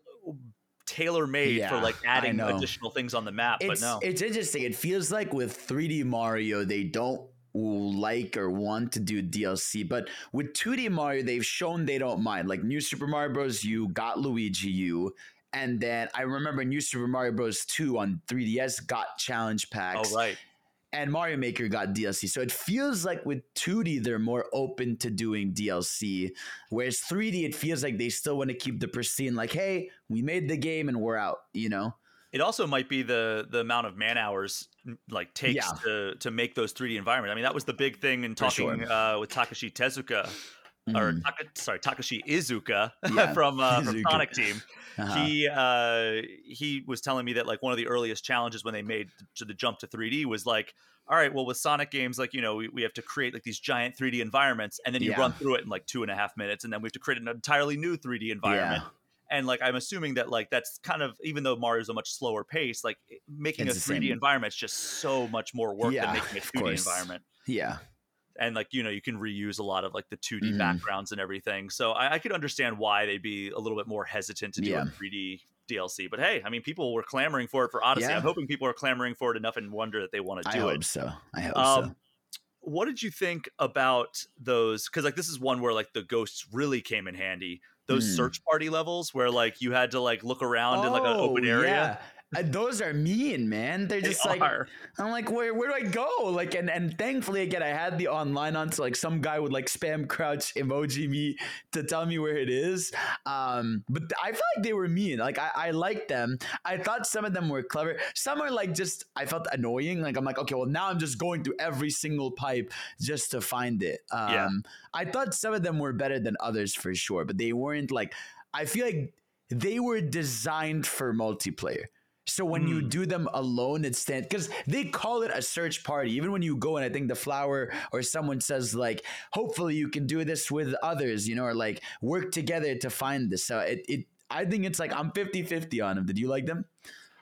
tailor made for like adding additional things on the map. It's but no, it's interesting. It feels like with 3D Mario, they don't like or want to do DLC, but with 2D Mario, they've shown they don't mind. Like New Super Mario Bros. U got Luigi U, and then I remember New Super Mario Bros. 2 on 3DS got challenge oh, packs, oh right, and Mario Maker got DLC. So it feels like with 2D, they're more open to doing DLC, whereas 3D, it feels like they still want to keep the pristine. Like, hey, we made the game and we're out. You know. it also might be the the amount of man hours like takes Yeah. to to make those 3D environments. I mean, that was the big thing in For sure. talking uh, with Takashi Tezuka. Or Mhm. Taka, sorry, Takashi Iizuka Yeah, from uh, from Sonic Team. Uh-huh. he uh he was telling me that like one of the earliest challenges when they made to the jump to 3d was like all right well with sonic games like you know we, we have to create like these giant 3d environments and then you Yeah. run through it in like two and a half minutes and then we have to create an entirely new 3d environment and like i'm assuming that like that's kind of even though mario's a much slower pace like making It's a 3d same. environment is just so much more work Yeah, than making a 2d environment Yeah. And like you know you can reuse a lot of like the 2d Mhm. backgrounds and everything so I, I could understand why they'd be a little bit more hesitant to do Yeah. a 3d dlc but hey i mean people were clamoring for it for odyssey Yeah. i'm hoping people are clamoring for it enough and wonder that they want to do it I it so. I hope Um, so. what did you think about those because like this is one where like the ghosts really came in handy those Hmm. search party levels where like you had to like look around in like an open Oh, area yeah. Uh, those are mean, man. They're They just like are. I'm like, where where do I go? Like, and and thankfully again, I had the online on, so like some guy would like spam crouch emoji me to tell me where it is. Um, but I felt like they were mean. Like I I liked them. I thought some of them were clever. Some are like just I felt annoying. Like I'm like, okay, well now I'm just going through every single pipe just to find it. Um, Yeah. I thought some of them were better than others for sure, but they weren't like. I feel like they were designed for multiplayer. So when you Hmm. do them alone, it's because they call it a search party. Even when you go and I think the flower or someone says like, hopefully you can do this with others, you know, or like work together to find this. So it, it I think it's like I'm 50-50 on them. Did you like them?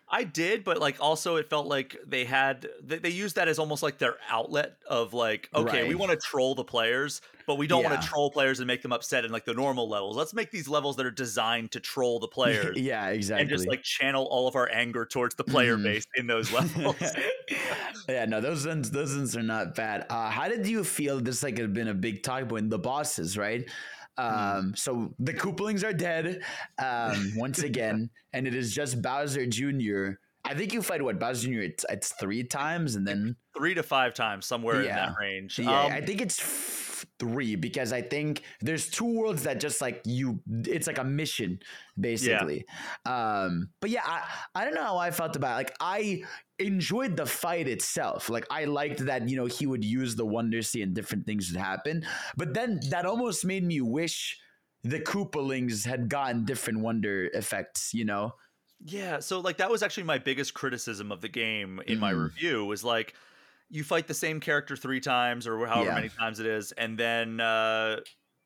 I did, but like also it felt like they had they, they used that as almost like their outlet of like, okay, we want to troll the players, but we don't want to troll players and make them upset in like the normal levels. Let's make these levels that are designed to troll the players yeah, exactly. and just like channel all of our anger towards the player Mhm. base in those levels. yeah, no, those ones, those ones are not bad. Uh, how did you feel? This like had been a big talk point. The bosses, right? Um, so the Koopalings are dead um, once again, and it is just Bowser Jr. I think you fight what Bowser Jr. It's, it's three times, and then Three to five times somewhere in that range. yeah, Um, I think it's f- three because I think there's two worlds that just like you, it's like a mission basically. Yeah. Um, but yeah, I, I don't know how I felt about it. Like I enjoyed the fight itself. Like I liked that, you know, he would use the Wonder Sea and different things would happen. But then that almost made me wish the Koopalings had gotten different wonder effects, you know? Yeah, so like that was actually my biggest criticism of the game in mm. my review was like you fight the same character three times or however yeah. many times it is, and then uh,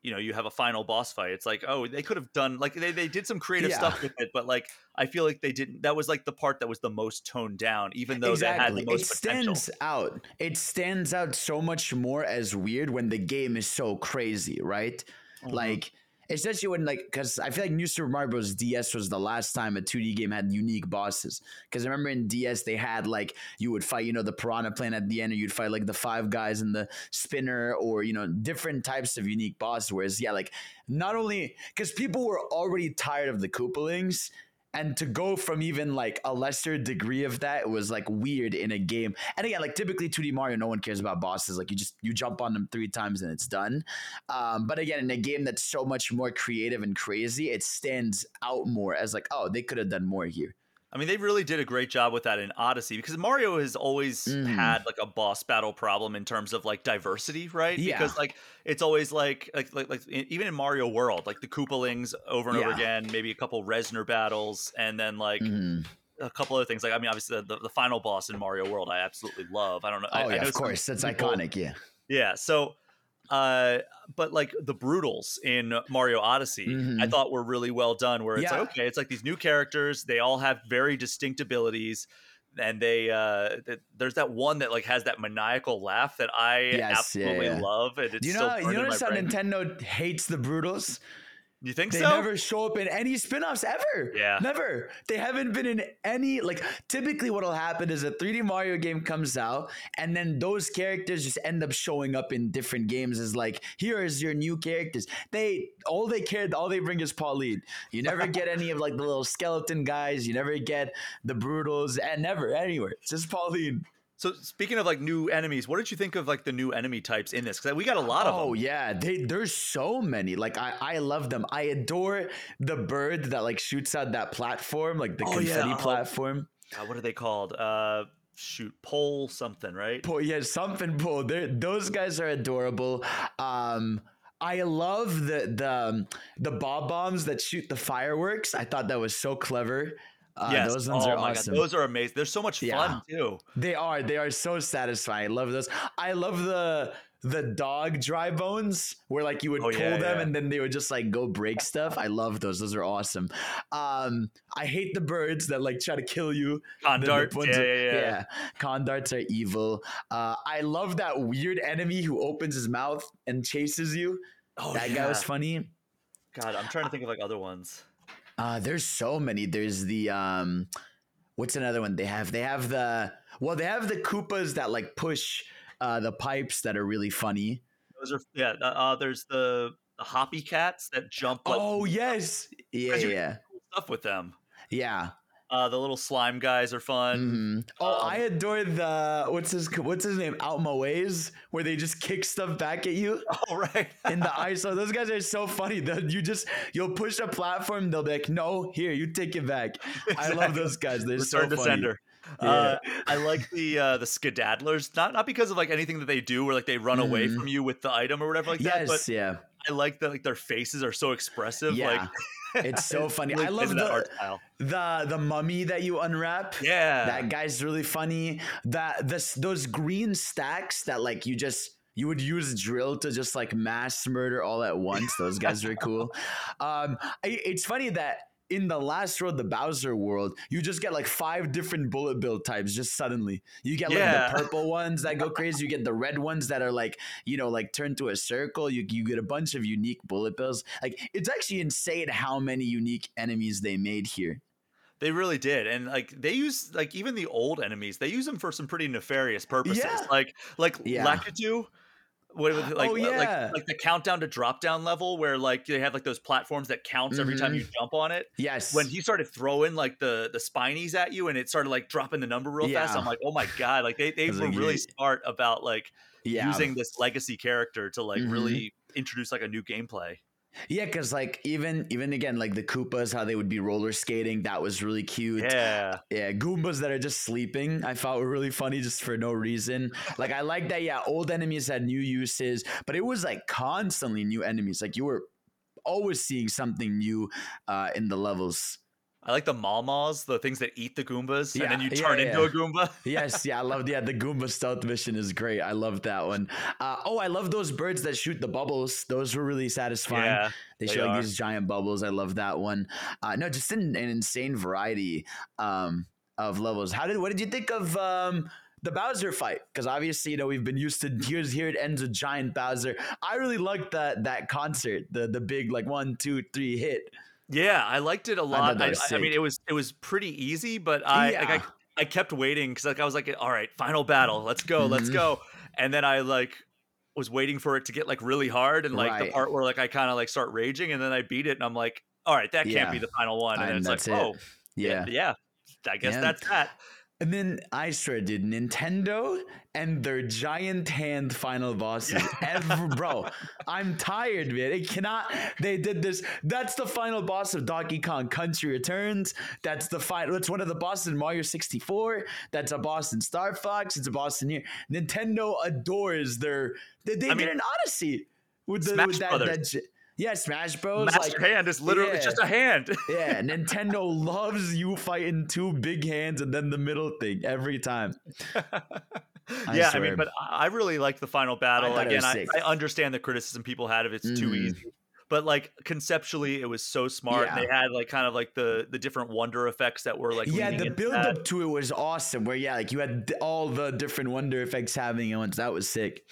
you know you have a final boss fight. It's like oh they could have done like they they did some creative yeah. stuff with it, but like I feel like they didn't. That was like the part that was the most toned down, even though exactly. they had the most it stands potential. out. It stands out so much more as weird when the game is so crazy, right? Mm-hmm. Like especially when like because I feel like New Super Mario Bros. DS was the last time a 2D game had unique bosses. Because I remember in DS they had like you would fight you know the Piranha Plant at the end, or you'd fight like the five guys in the spinner, or you know different types of unique bosses. Whereas yeah, like not only because people were already tired of the Koopalings and to go from even like a lesser degree of that was like weird in a game. And again like typically 2d mario no one cares about bosses. Like you just you jump on them three times and it's done. Um, but again in a game that's so much more creative and crazy it stands out more as like oh they could have done more here I mean, they really did a great job with that in Odyssey because Mario has always mm. had like a boss battle problem in terms of like diversity, right? Yeah. Because like it's always like like like, like even in Mario World, like the Koopalings over and yeah. over again, maybe a couple Reznor battles, and then like. Mm. A couple other things, like I mean, obviously the, the final boss in Mario World, I absolutely love. I don't know. Oh I, yeah, I of course, that's iconic. Yeah, yeah. So uh, but like the Broodals in Mario Odyssey, mm-hmm. I thought were really well done. Where it's yeah. like, okay, it's like these new characters, they all have very distinct abilities, and they uh, there's that one that like has that maniacal laugh that I yes, absolutely yeah, yeah. love, and it's you know you notice how Nintendo hates the Broodals. You think they so? They never show up in any spin-offs ever. Yeah. Never. They haven't been in any like typically what'll happen is a 3D Mario game comes out and then those characters just end up showing up in different games as like here is your new characters. They all they care all they bring is Pauline. You never get any of like the little skeleton guys, you never get the Broodals and never anywhere. It's just Pauline. So speaking of like new enemies, what did you think of like the new enemy types in this? Because we got a lot of oh, them. Oh yeah, they, there's so many. Like I, I love them. I adore the bird that like shoots out that platform, like the oh, confetti yeah. platform. God, what are they called? Uh, shoot, pole something, right? Pole, yeah, something pole. They're, those guys are adorable. Um, I love the the the Bob-ombs that shoot the fireworks. I thought that was so clever. Uh, yes. those ones oh are awesome. God. Those are amazing. They're so much yeah. fun too. They are. They are so satisfying. I love those. I love the the dog dry bones where like you would oh, pull yeah, them yeah. and then they would just like go break stuff. I love those. Those are awesome. Um, I hate the birds that like try to kill you. Condarts. Yeah, are, yeah, yeah. Condarts are evil. Uh, I love that weird enemy who opens his mouth and chases you. Oh, that guy was funny. God, I'm trying to think of like other ones. Uh, there's so many. There's the um, what's another one they have? They have the well, they have the Koopas that like push uh, the pipes that are really funny. Those are yeah. Uh, there's the, the hoppy cats that jump. Like, oh yes, yeah, yeah. Cool stuff with them. Yeah, uh, the little slime guys are fun. Mm-hmm. Oh, um, I adore the what's his what's his name? Outmaways, where they just kick stuff back at you. Oh right, in the ice. So those guys are so funny. That you just you'll push a platform, they'll be like, "No, here, you take it back." Exactly. I love those guys. They're Return so funny. Descender. Yeah. Uh, I like the uh, the skedaddlers, not not because of like anything that they do, where like they run mm-hmm. away from you with the item or whatever like yes, that. But yeah, I like that like their faces are so expressive. Yeah. Like it's so funny. I love the, the the mummy that you unwrap. Yeah, that guy's really funny. That this those green stacks that like you just you would use drill to just like mass murder all at once. Those guys are cool. Um, it's funny that in the last world, the Bowser world, you just get like five different bullet bill types just suddenly. You get like yeah. the purple ones that go crazy. You get the red ones that are like, you know, like turn to a circle. You, you get a bunch of unique bullet bills. Like it's actually insane how many unique enemies they made here. They really did, and like they use like even the old enemies, they use them for some pretty nefarious purposes. Yeah. Like like yeah. Lakitu what was it, like, oh, yeah. like like the countdown to drop down level where like they have like those platforms that counts every mm-hmm. time you mm-hmm. jump on it. Yes. When he started throwing like the the spinies at you and it started like dropping the number real yeah. fast, I'm like, oh my god! Like they they were really smart about like Yeah. using this legacy character to like Mhm. really introduce like a new gameplay. Yeah, because like even even again like the Koopas, how they would be roller skating, that was really cute. Yeah. Yeah, Goombas that are just sleeping, I thought were really funny just for no reason. Like I like that. Yeah, old enemies had new uses, but it was like constantly new enemies. Like you were always seeing something new uh, in the levels. I like the Maw-Maws, the things that eat the Goombas, Yeah, and then you yeah, turn into a Goomba. Yes, yeah, I love yeah the Goomba stealth mission is great. I love that one. Uh, oh, I love those birds that shoot the bubbles. Those were really satisfying. Yeah. They They show like these giant bubbles. I love that one. Uh, no, just an, an insane variety um, of levels. How did what did you think of um, the Bowser fight? Because obviously, you know, we've been used to here's here it ends with giant Bowser. I really liked that that concert, the the big like one two three hit. Yeah, I liked it a lot. I, I, I mean, it was it was pretty easy, but I like, I, I kept waiting because like I was like, all right, final battle, let's go, let's Mhm. go, and then I like was waiting for it to get like really hard and like the part where like I kind of like start raging, and then I beat it, and I'm like, all right, that can't be the final one, and, And it's like, it. oh, Yeah. yeah, I guess Yeah. that's that. And then I swear, dude, Nintendo and their giant hand final bosses. Ever, bro, I'm tired, man. It cannot. They did this. That's the final boss of Donkey Kong Country Returns. That's the final. It's one of the bosses in Mario 64. That's a boss in Star Fox. It's a boss in here. Nintendo adores their. They, they I did mean, an Odyssey with the Smash with that, Brothers. that. Yeah, Smash Bros. Master like, hand is literally it's yeah. just a hand. yeah, Nintendo loves you fighting two big hands and then the middle thing every time. I yeah, I mean, but I I really liked the final battle. it Again, I. I understand the criticism people had of it's too Mhm. easy. But like conceptually, it was so smart. Yeah. They had like kind of like the the different wonder effects that were like yeah, the build that. up to it was awesome. Where yeah, like you had all the different wonder effects happening at once. That was sick.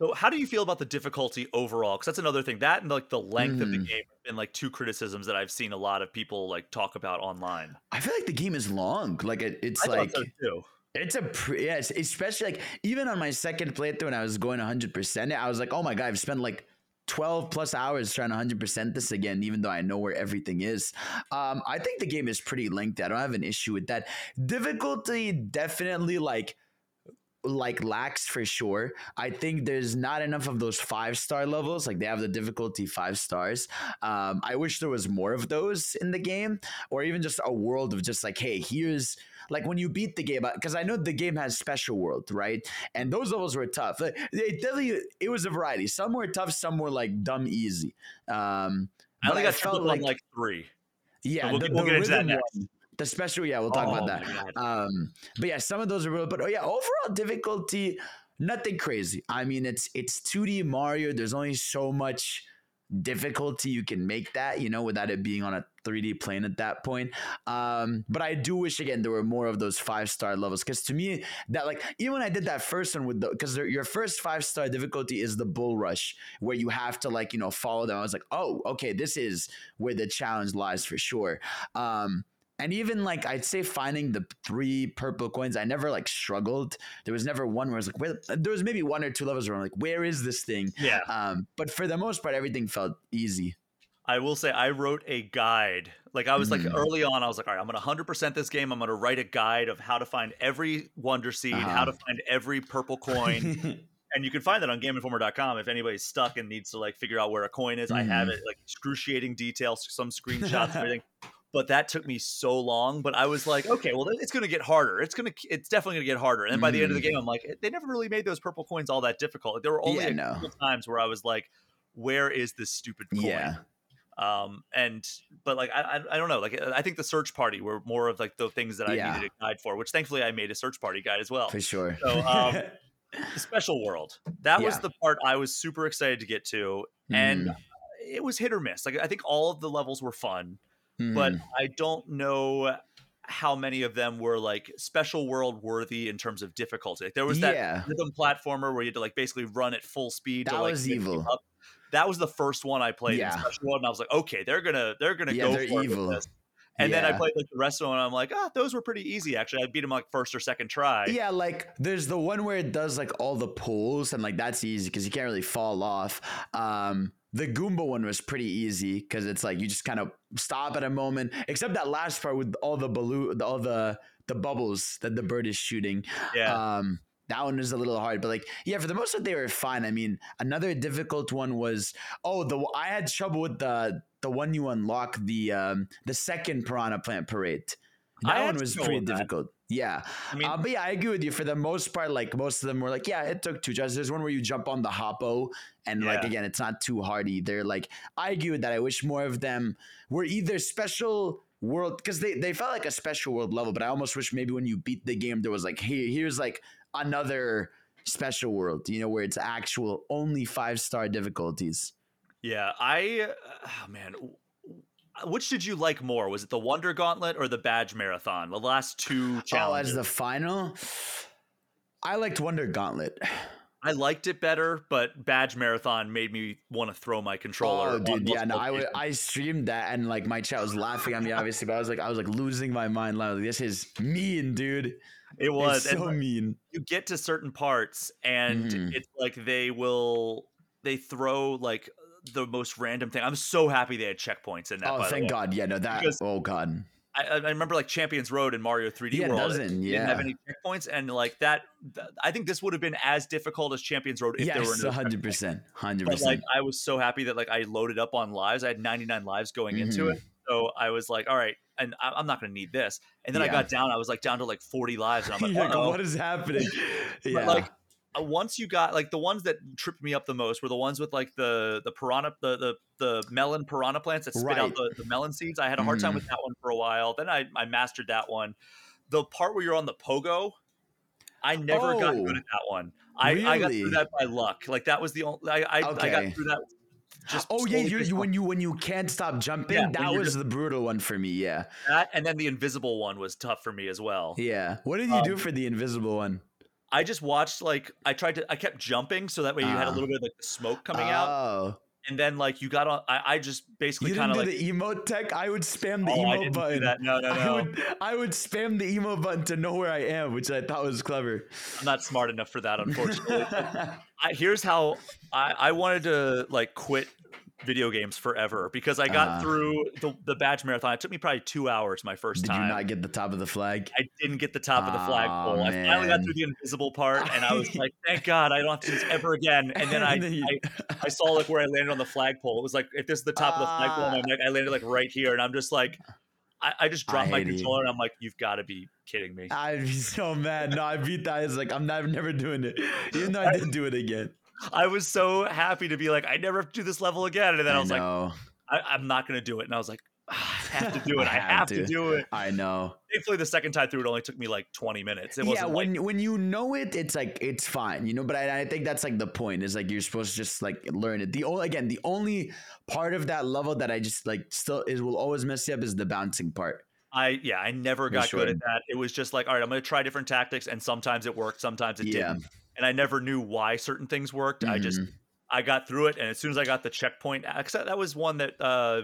So, how do you feel about the difficulty overall? Because that's another thing. That and like the length of the Mhm. game have been like two criticisms that I've seen a lot of people like talk about online. I feel like the game is long. Like it, it's I like it's a pre- yes, especially like even on my second playthrough when I was going 100. percent I was like, oh my god, I've spent like 12 plus hours trying to 100% this again, even though I know where everything is. Um, I think the game is pretty lengthy. I don't have an issue with that. Difficulty definitely like like lacks for sure. I think there's not enough of those five star levels. Like they have the difficulty five stars. Um, I wish there was more of those in the game, or even just a world of just like, hey, here's like when you beat the game because I know the game has special world, right? And those levels were tough. Like, It definitely it was a variety. Some were tough, some were like dumb easy. Um, I only got tripped up on like three. yeah, we'll the, get- we'll the get into that next. one, the special. Yeah, we'll talk Oh about that. Um, but yeah, some of those are real. But oh yeah, overall difficulty, nothing crazy. I mean, it's it's 2D Mario. There's only so much difficulty you can make that, you know, without it being on a 3D plane at that point. Um, but I do wish again there were more of those five star levels because to me that like even when I did that first one with the because your first five star difficulty is the bull rush where you have to like you know follow them. I was like, oh, okay, this is where the challenge lies for sure. Um, and even like I'd say finding the three purple coins, I never like struggled. There was never one where I was like, where? There was maybe one or two levels where I'm like, where is this thing? Yeah. Um, but for the most part, everything felt easy. I will say I wrote a guide. Like I was like Mhm. early on, I was like, all right, I'm gonna 100% this game. I'm gonna write a guide of how to find every wonder seed, how Uh-huh. to find every purple coin, and you can find that on GameInformer.com if anybody's stuck and needs to like figure out where a coin is. I have Mhm. it like excruciating details, some screenshots, everything. But that took me so long. But I was like, okay, well, it's gonna get harder. It's gonna, it's definitely gonna get harder. And by the end of the game, I'm like, they never really made those purple coins all that difficult. There were only Yeah, a no. couple times where I was like, where is this stupid coin? yeah, um and but like I, I don't know like i think the search party were more of like the things that i Yeah. needed a guide for which thankfully i made a search party guide as well for sure. So, um, the special world that was the part i was super excited to get to and Mm, it was hit or miss like i think all of the levels were fun but mm. i don't know how many of them were like special world worthy in terms of difficulty like there was that yeah, rhythm platformer where you had to like basically run at full speed That to like was evil. up. That was the first one I played Yeah. special world, and I was like, okay, they're gonna they're gonna Yeah, go they're for it evil. this. And then I played like the rest of them, and I'm like, ah, those were pretty easy actually. I beat them like first or second try. Yeah, like there's the one where it does like all the pulls and like that's easy because you can't really fall off. Um, the Goomba one was pretty easy because it's like you just kind of stop at a moment, except that last part with all the balloon, all the the bubbles that the bird is shooting. yeah. Um, that one was a little hard, but like, yeah, for the most part, they were fine. I mean, another difficult one was oh, the I had trouble with the the one you unlock the um the second Piranha Plant Parade. That I one was pretty difficult. that. Yeah, I mean, uh, but yeah, I agree with you. For the most part, like most of them were like, yeah, it took two tries. There's one where you jump on the hoppo, and like again, it's not too hard either. Like I agree with that. I wish more of them were either special world because they they felt like a special world level, but I almost wish maybe when you beat the game there was like, hey, here's like another special world, you know, where it's actual only five star difficulties. yeah, I oh man, which did you like more? Was it the Wonder Gauntlet or the Badge Marathon? The last two challenges. Oh, as the final, I liked Wonder Gauntlet. I liked it better, but Badge Marathon made me want to throw my controller. Oh, dude, yeah, no, I. I streamed that, and like my chat was laughing at me, obviously, but I was like, I was like losing my mind. Like, this is mean, dude. It was It's so like, mean. you get to certain parts, and Mhm. it's like they will they throw like the most random thing. I'm so happy they had checkpoints in that. Oh, thank. God. Yeah, no, that. Because- oh God. I, I remember like Champions Road in Mario 3D Yeah, World. doesn't, yeah. didn't have any checkpoints, and like that, th- I think this would have been as difficult as Champions Road if there were no hundred percent, hundred But like percent. I was so happy that like I loaded up on lives. I had 99 lives going into Mm-hmm. it, so I was like, all right, and I, I'm not going to need this. And then I got down. I was like down to like 40 lives, and I'm like, like, what is happening? But, Yeah, like uh, once you got like the ones that tripped me up the most were the ones with like the the piranha the the, the melon piranha plants that spit out the, the melon seeds. I had a hard time Mhm. with that one for a while. Then I I mastered that one. The part where you're on the pogo, I never got good Oh, at that one. I, I got through that by luck. Like that was the only I I, I got through that. Just oh yeah, you you when you when you can't stop jumping, Yeah, that was just- the brutal one for me. Yeah, that, and then the invisible one was tough for me as well. yeah. What did you do Um, for the invisible one? I just watched like I tried to I kept jumping so that way you had a Ah. little bit of like smoke coming out. Oh, and then like you got on I, I just basically you kind didn't of do like the emote tech. I would spam the oh, I emote didn't button. do that. No, no, I no. would I would spam the emo button to know where I am, which I thought was clever. I'm not smart enough for that, unfortunately. I, here's how I, I wanted to like quit video games forever because I got Uh-huh. through the, the badge marathon. It took me probably two hours my first Did time. Did you not get the top of the flag? I didn't get the top of the flagpole. I finally got through the invisible part, and I was like, "Thank God, I don't have to do this ever again." And then I, you- I, I saw like where I landed on the flagpole. It was like if this is the top of the flagpole, my Ah. I landed like right here, and I'm just like, I, I just I dropped my hate it. controller, and I'm like, "You've got to be kidding me!" I'd be so mad. No, I beat that. I was like, I'm never, never doing it. Even though I did do it again. I was so happy to be like, I never have to do this level again, and then I, was like, know. I, I'm not going to do it, and I was like, "Ah, I have to do it. I, I have, have to. to. do it. I know. Thankfully, the second time through, it only took me like 20 minutes. It yeah, when like when you know it, it's like it's fine, you know. But I, I think that's like the point is like you're supposed to just like learn it. The only again, the only part of that level that I just like still is will always mess you up is the bouncing part. I yeah, I never got good at that. It was just like, all right, I'm going to try different tactics, and sometimes it worked, sometimes it Yeah. didn't, and I never knew why certain things worked. I just Mhm. I got through it, and as soon as I got the checkpoint, except that was one that, uh,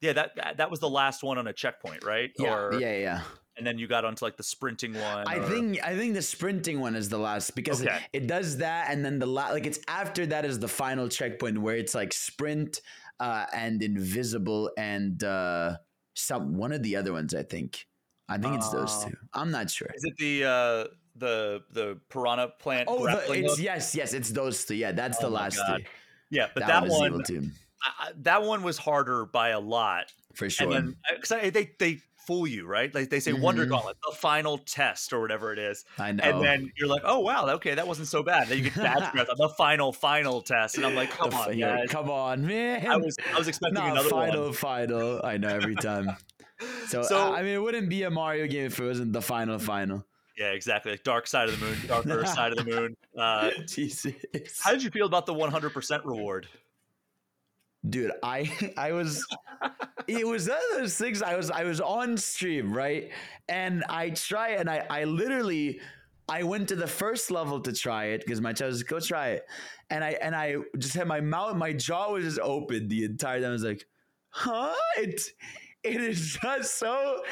yeah, that that- was the last one on a checkpoint, right? yeah, Or yeah, yeah. and then you got onto like the sprinting one. I or- think I think the sprinting one is the last because it, Okay. it does that, and then the la- like it's after that is the final checkpoint where it's like sprint uh, and invisible and uh, some one of the other ones. I think. I think it's those Uh, two. I'm not sure. is it the uh, the the piranha plant? Oh, the, it's yes, yes, it's those two. Yeah, that's the Oh my last God. two. yeah, but that, that, one one I, that one was harder by a lot. for sure. And then because they they fool you, right? Like they say Wonder Mhm. Gauntlet, the final test or whatever it is. I know. And then you're like, oh wow, okay, that wasn't so bad. Then you get Badge Marathon, the final final test, and I'm like, come on, yeah, guys. come on, man. I was I was expecting Not another final, one. final. I know every time. So, So- I, I mean, it wouldn't be a Mario game if it wasn't the final, final. Yeah, exactly. Like Dark Side of the Moon, Darker Side of the Moon. Uh, Jesus. how did you feel about the 100% reward? dude i i was it was one of those things i was i was on stream right and i try and i i literally i went to the first level to try it because my child was like, go try it and i and i just had my mouth my jaw was just open the entire time i was like huh it's it is just so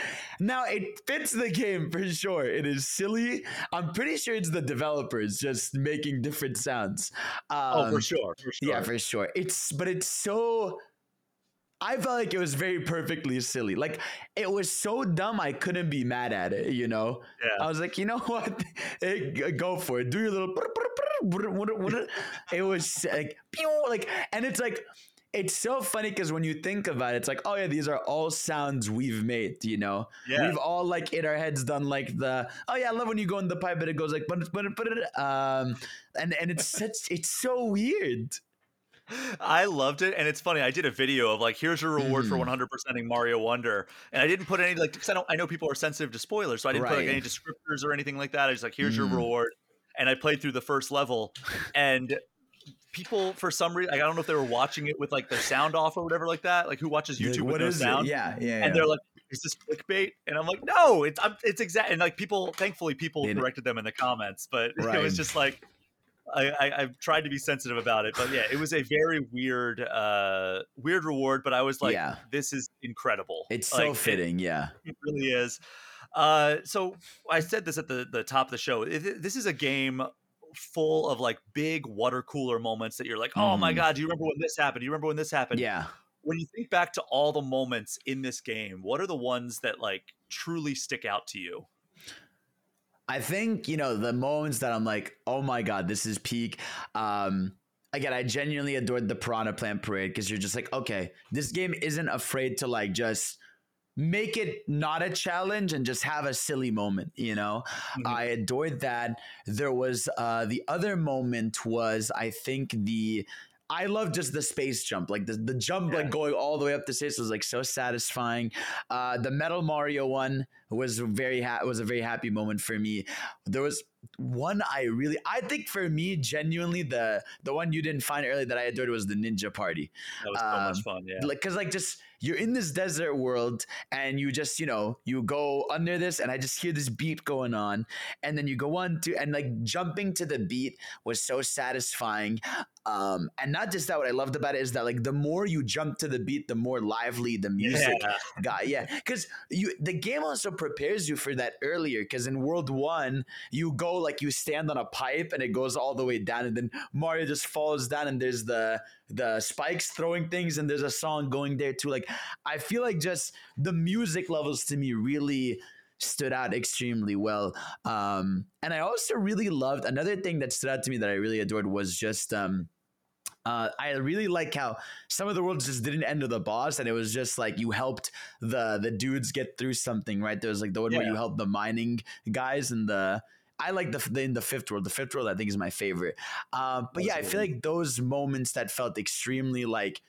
now it fits the game for sure it is silly i'm pretty sure it's the developers just making different sounds oh, for Um, sure, for sure. yeah, for sure. It's but it's so I felt like it was very perfectly silly. Like it was so dumb, I couldn't be mad at it. You know, Yeah. I was like, you know what, g- go for it. Do your little. It was like, like, and it's like, it's so funny because when you think about it, it's like, oh yeah, these are all sounds we've made. You know, Yeah. we've all like in our heads done like the, oh yeah, I love when you go in the pipe, but it goes like, but but but um, and and it's such, it's so weird. I loved it, and it's funny. I did a video of like, here's your reward for Mhm. 100 percenting Mario Wonder, and I didn't put any like because I don't. I know people are sensitive to spoilers, so I didn't put like any descriptors or anything like that. I just like, here's Mhm. your reward, and I played through the first level, and people for some reason, I don't know if they were watching it with like their sound off or whatever like that. Like who watches YouTube Like, with no sound? it? Yeah, yeah. yeah. And they're like, "Is this clickbait?" And I'm like, "No, it's I'm, it's exact." And like people, thankfully, people They know. corrected them in the comments, but it was just like I, I I've tried to be sensitive about it, but yeah, it was a very weird uh weird reward. But I was like, Yeah. "This is incredible." it's Like, so it- fitting. yeah. It, really is. Uh, so I said this at the the top of the show. It- this is a game full of like big water cooler moments that you're like, "Oh my Mhm. god, do you remember when this happened? Do you remember when this happened?" Yeah. when you think back to all the moments in this game, what are the ones that like truly stick out to you? I think, you know, the moments that I'm like, oh my God, this is peak. Um, again, I genuinely adored the Piranha Plant Parade because you're just like, okay, this game isn't afraid to like just make it not a challenge and just have a silly moment, you know? Mhm. I adored that. There was uh the other moment was I think the I love just the space jump, like the, the jump, Yeah. like going all the way up the stairs was like so satisfying. Uh, the Metal Mario one was very ha- was a very happy moment for me. There was one I really, I think for me, genuinely the the one you didn't find earlier that I adored was the Ninja Party That was so Um, much fun. Yeah. like because like just you're in this desert world and you just you know you go under this and i just hear this beat going on. And then you go on to and like jumping to the beat was so satisfying. Um and not just that what i loved about it is that like the more you jump to the beat the more lively the music Yeah. got. Yeah because you the game also prepares you for that earlier because in world one you go like you stand on a pipe and it goes all the way down and then mario just falls down and there's the the spikes throwing things and there's a song going there too. Like i feel like just the music levels to me really stood out extremely well. Um and i also really loved another thing that stood out to me that i really adored was just um uh, I really like how some of the worlds just didn't end with a boss, and it was just like you helped the the dudes get through something, right? There was like the one where you helped the mining guys, and the I like the, the in the fifth world. The fifth world I think is my favorite. Um, but yeah, I feel like those moments that felt extremely like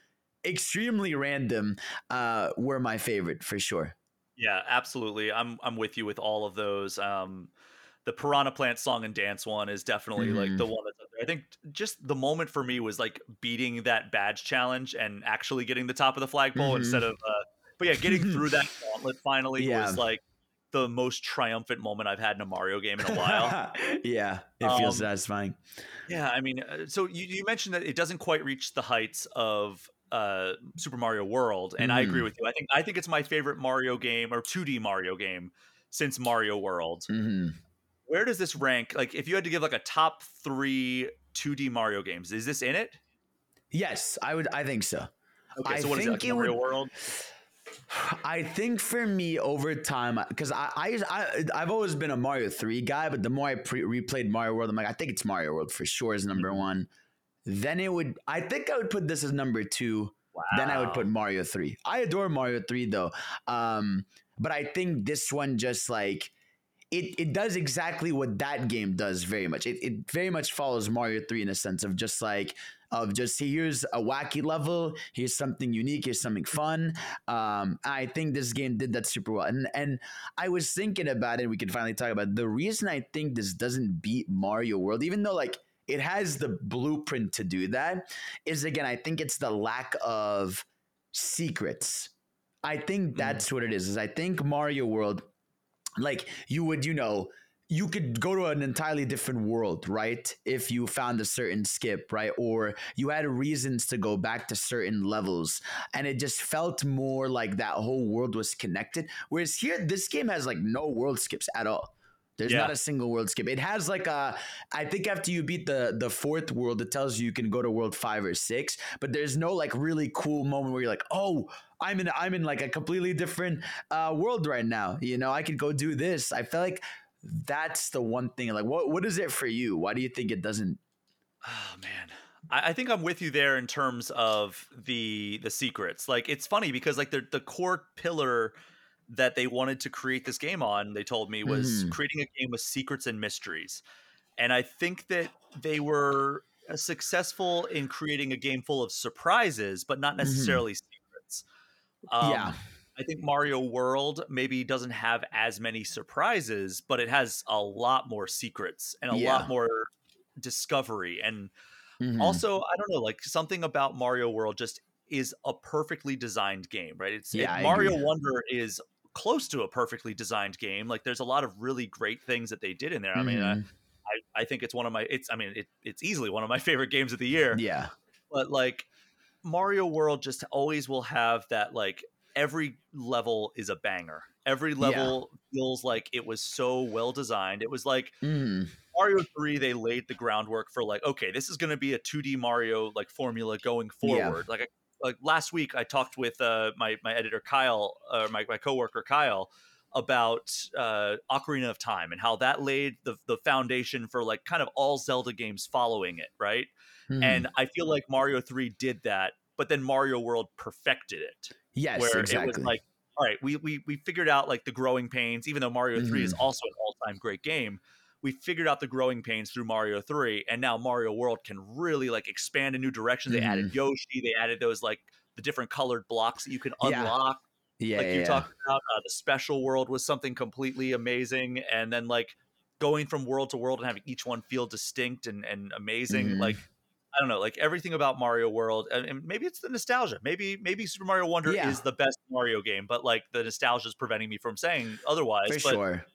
extremely random uh, were my favorite for sure. Yeah, absolutely. I'm I'm with you with all of those. Um, the Piranha Plant song and dance one is definitely like Mhm. the one that's up there. I think just the moment for me was like beating that badge challenge and actually getting the top of the flagpole Mhm. instead of. Uh, but yeah, getting through that gauntlet finally Yeah. was like the most triumphant moment I've had in a Mario game in a while. yeah, it feels Um, satisfying. Yeah, I mean, uh, so you, you mentioned that it doesn't quite reach the heights of uh, Super Mario World, and I agree Mhm. with you. I think I think it's my favorite Mario game or 2D Mario game since Mario World. hmm Where does this rank? Like, if you had to give like a top three 2D Mario games, is this in it? Yes, I would. I think so. Okay, I so what is it? Like it Mario would- World? I think for me over time, because I, I I I've always been a Mario three guy, but the more I pre- replayed Mario World, I'm like, I think it's Mario World for sure is number Mhm. one. Then it would, I think I would put this as number two. Then I would put Mario three. I adore Mario three though, um, but I think this one just like. It, it does exactly what that game does very much. It, it very much follows Mario 3 in a sense of just like of just here's a wacky level, here's something unique, here's something fun. Um, I think this game did that super well. And and I was thinking about it, we can finally talk about it. the reason I think this doesn't beat Mario World, even though like it has the blueprint to do that, is again, I think it's the lack of secrets. I think that's what it is. Is I think Mario World, like you would, you know, you could go to an entirely different world, right? If you found a certain skip, right? Or you had reasons to go back to certain levels. And it just felt more like that whole world was connected. Whereas here, this game has like no world skips at all. There's Yeah. not a single world skip. It has like a I think after you beat the the fourth world, it tells you you can go to world five or six, but there's no like really cool moment where you're like, oh, I'm in I'm in like a completely different uh, world right now. You know, I could go do this. I feel like that's the one thing. Like, what what is it for you? Why do you think it doesn't? Oh man. I, I think I'm with you there in terms of the the secrets. Like it's funny because like the the core pillar that they wanted to create this game on, they told me, was Mhm. creating a game with secrets and mysteries. And I think that they were uh, successful in creating a game full of surprises, but not necessarily secrets. Um, yeah, I think Mario World maybe doesn't have as many surprises, but it has a lot more secrets and a Yeah. lot more discovery. And Mhm. also, I don't know, like something about Mario World just is a perfectly designed game, right? It's Yeah, I Mario. Wonder is close to a perfectly designed game. Like there's a lot of really great things that they did in there. I mean, I, Mhm. I, I think it's one of my it's I mean it, it's easily one of my favorite games of the year yeah, but like Mario World just always will have that like every level is a banger. Every Yeah. level feels like it was so well designed. It was like Mhm. Mario 3 they laid the groundwork for like okay, this is going to be a 2D Mario like formula going Yeah. forward. Like like last week I talked with uh my my editor Kyle or my my coworker Kyle about uh Ocarina of Time and how that laid the the foundation for like kind of all Zelda games following it, right? Mhm. And I feel like Mario 3 did that, but then Mario World perfected it. Yes, where exactly. it was like, all right, we, we we figured out like the growing pains, even though Mario 3 Mm-hmm. is also an all-time great game. We figured out the growing pains through Mario 3, and now Mario World can really like expand in new directions. They added Mm-hmm. Yoshi, they added those like the different colored blocks that you can unlock. yeah, yeah like you yeah. talked about, uh, the special world was something completely amazing, and then like going from world to world and having each one feel distinct and, and amazing. Mhm. Like I don't know, like everything about Mario World, and, and maybe it's the nostalgia. Maybe maybe Super Mario Wonder Yeah. is the best Mario game, but like the nostalgia is preventing me from saying otherwise. for but sure.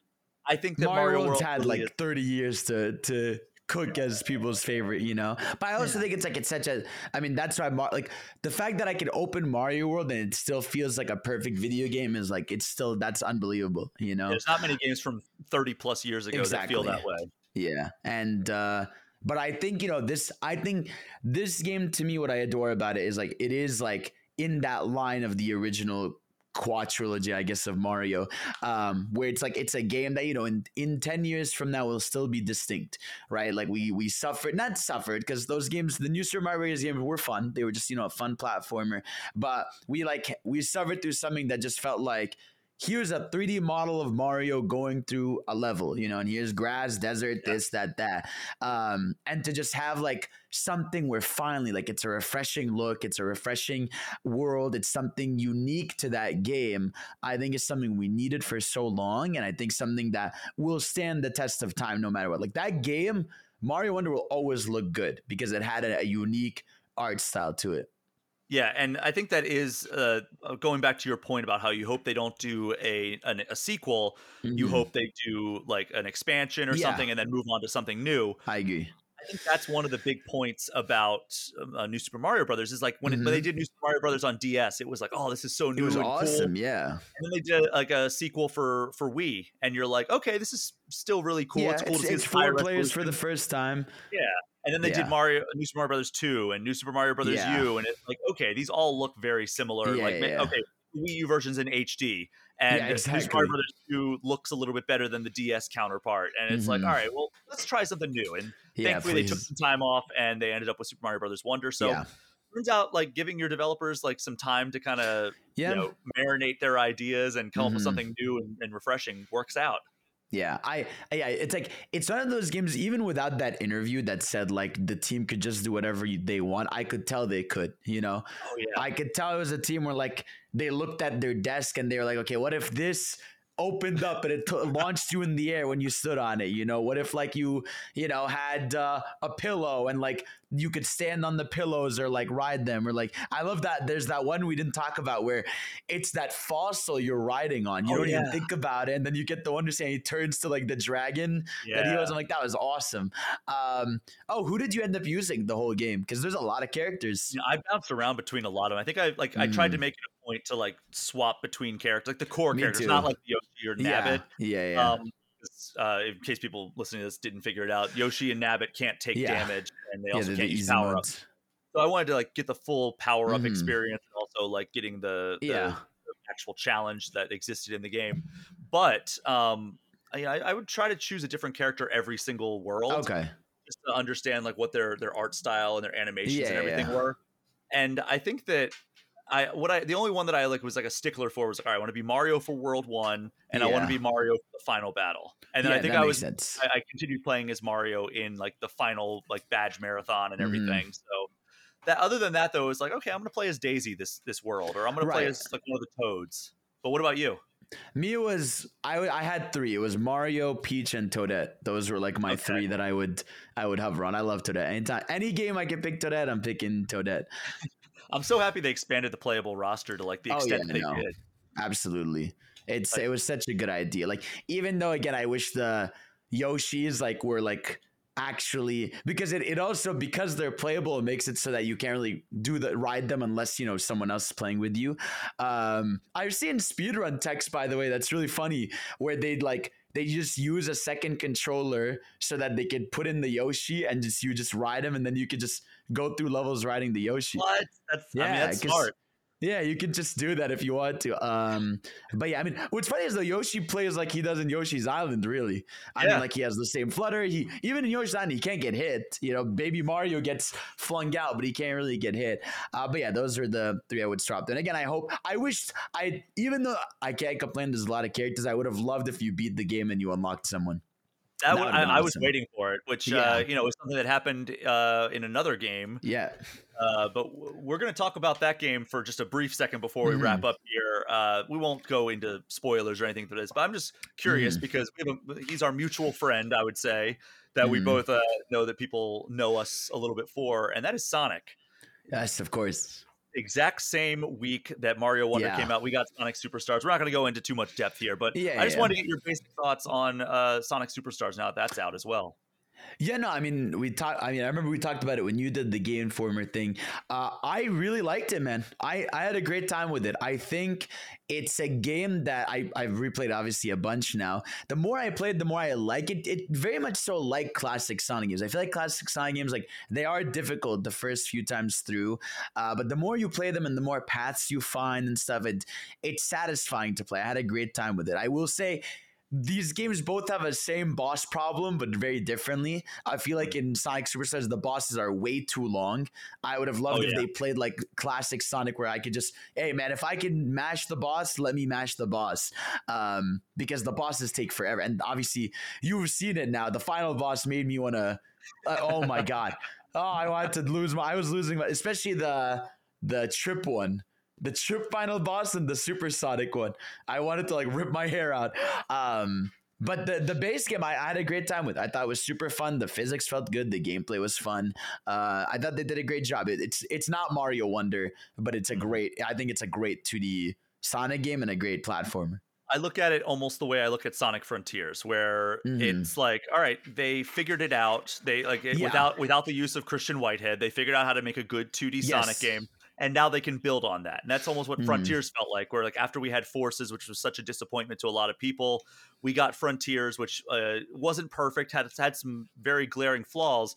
I think that Mario, Mario, World's World had really like is- 30 years to to cook as people's favorite, you know. But I also think it's like it's such a. I mean, that's why Mar- like the fact that I can open Mario World and it still feels like a perfect video game is like it's still that's unbelievable, you know. there's not many games from 30 plus years ago that feel that way. Yeah. And uh but I think, you know, this I think this game to me what I adore about it is like it is like in that line of the original quadrilogy, I guess, of Mario, um, where it's like it's a game that, you know, in, in 10 years from now will still be distinct, right? Like we we suffered, not suffered, because those games, the new Super Mario Bros. games were fun. They were just, you know, a fun platformer. But we like we suffered through something that just felt like here's a 3D model of Mario going through a level, you know, and here's grass, desert, this, that, that. Um, and to just have like something where finally, like, it's a refreshing look, it's a refreshing world, it's something unique to that game, I think is something we needed for so long. And I think something that will stand the test of time no matter what. Like, that game, Mario Wonder will always look good because it had a, a unique art style to it. Yeah, and I think that is uh, uh, going back to your point about how you hope they don't do a an, a sequel. You Mhm. hope they do like an expansion or Yeah. something, and then move on to something new. I agree. I think that's one of the big points about um, uh, New Super Mario Brothers is like when, it, when they did New Super Mario Brothers on DS, it was like, oh, this is so Mm-hmm. It was and awesome. cool. Yeah. And then they did like a sequel for for Wii, and you're like, okay, this is still really cool. yeah, it's cool it's, to see it's four players for the first time. And then they Yeah. did Mario, New Super Mario Brothers two, and New Super Mario Brothers Yeah. U, and it's like, okay, these all look very similar. Yeah, like, yeah. okay, Wii U versions in HD, and Yeah, New Super exactly. Mario Brothers two looks a little bit better than the DS counterpart. And it's like, Mhm. all right, well, let's try something new. And Yeah, thankfully, they took some time off, and they ended up with Super Mario Brothers Wonder. So yeah. turns out, like giving your developers like some time to kind of Yeah. you know marinate their ideas and come up with Mhm. something new and, and refreshing works out. Yeah, I, yeah, it's like it's one of those games. Even without that interview that said like the team could just do whatever they want, I could tell they could. You know, Oh yeah. I could tell it was a team where like they looked at their desk and they were like, okay, what if this opened up and it t- launched you in the air when you stood on it? You know, what if like you, you know, had uh, a pillow and like you could stand on the pillows or like ride them or like I love that. There's that one we didn't talk about where it's that fossil you're riding on. You Oh, don't even think about it, and then you get the one to say he turns to like the dragon yeah. that he was. I'm like, that was awesome. Um, oh, who did you end up using the whole game? Because there's a lot of characters. I bounced around between a lot of them. I think I like I tried to Mm. make it a point to like swap between characters, like the core Me characters, too. not like Yoshi or Nabbit. yeah, yeah. Um, uh, in case people listening to this didn't figure it out, Yoshi and Nabbit can't take Yeah. damage, and they also the can't use power ups. So I wanted to like get the full power up Mhm. experience, and also like getting the, the, Yeah. the actual challenge that existed in the game. But um, I, I would try to choose a different character every single world, Okay. just to understand like what their their art style and their animations Yeah, and everything yeah. were. And I think that I what I the only one that I like was like a stickler for was like, all right, I want to be Mario for World One, and I want to be Mario for the final battle. And then yeah, I think I was sense. I, I continued playing as Mario in like the final like badge marathon and Mhm. everything. So that other than that though, it was like okay, I'm gonna play as Daisy this this world, or I'm gonna play as like one of the Toads. But what about you? Me was I I had three. It was Mario, Peach, and Toadette. Those were like my Okay. three that I would I would hover on. I love Toadette. Anytime any game I can pick Toadette, I'm picking Toadette. I'm so happy they expanded the playable roster to like the Oh, extent yeah, they no. did. Absolutely. It's Like- it was such a good idea. Like even though again I wish the Yoshis like were like actually because it, it also because they're playable it makes it so that you can't really do the ride them unless you know someone else is playing with you um i've seen speedrun text by the way that's really funny where they'd like they just use a second controller so that they could put in the yoshi and just you just ride him and then you could just go through levels riding the yoshi What? That's I mean Yeah, that's smart. Yeah, you can just do that if you want to. Um, but yeah, I mean, what's funny is though Yoshi plays like he does in Yoshi's Island. Really, I Yeah. mean, like he has the same flutter. He even in Yoshi's Island, he can't get hit. You know, Baby Mario gets flung out, but he can't really get hit. Uh, but yeah, those are the three I would swap. And again, I hope I wish I even though I can't complain, there's a lot of characters. I would have loved if you beat the game and you unlocked someone. That I, I was awesome. waiting for it, which Yeah. uh, you know was something that happened uh, in another game. Yeah, Uh, but w- we're going to talk about that game for just a brief second before we Mhm. wrap up here. Uh, we won't go into spoilers or anything for this, but I'm just curious Mm-hmm. because we have a, he's our mutual friend, I would say, that we Mhm. both uh, know that people know us a little bit for, and that is Sonic. yes, of course. Exact same week that Mario Wonder Yeah. came out, we got Sonic Superstars. We're not going to go into too much depth here, but Yeah, I just yeah. wanted to get your basic thoughts on uh, Sonic Superstars now that that's out as well. Yeah, no, I mean, we talked. I mean, I remember we talked about it when you did the Game Informer thing. Uh, I really liked it, man. I, I had a great time with it. I think it's a game that I, I've replayed obviously a bunch now. The more I played, the more I like it. It very much so like classic Sonic games. I feel like classic Sonic games, like they are difficult the first few times through, uh, but the more you play them and the more paths you find and stuff, it it's satisfying to play. I had a great time with it. I will say these games both have a same boss problem, but very differently. I feel like in Sonic Superstars, the bosses are way too long. I would have loved Oh, if yeah. they played like classic Sonic, where I could just, hey man, if I can mash the boss, let me mash the boss, um, because the bosses take forever. And obviously, you've seen it now. The final boss made me want to. Uh, oh my god! Oh, I wanted to lose my. I was losing my, especially the the trip one the trip final boss and the supersonic one. I wanted to like rip my hair out. Um, but the the base game I, I had a great time with. I thought it was super fun. The physics felt good. The gameplay was fun. Uh, I thought they did a great job. It, it's it's not Mario Wonder, but it's a great. I think it's a great 2D Sonic game and a great platformer. I look at it almost the way I look at Sonic Frontiers, where Mhm. it's like, all right, they figured it out. They like it, Yeah. without without the use of Christian Whitehead, they figured out how to make a good 2D Sonic game, and now they can build on that. And that's almost what Mhm. Frontiers felt like. Where like after we had Forces, which was such a disappointment to a lot of people, we got Frontiers, which uh, wasn't perfect, had had some very glaring flaws.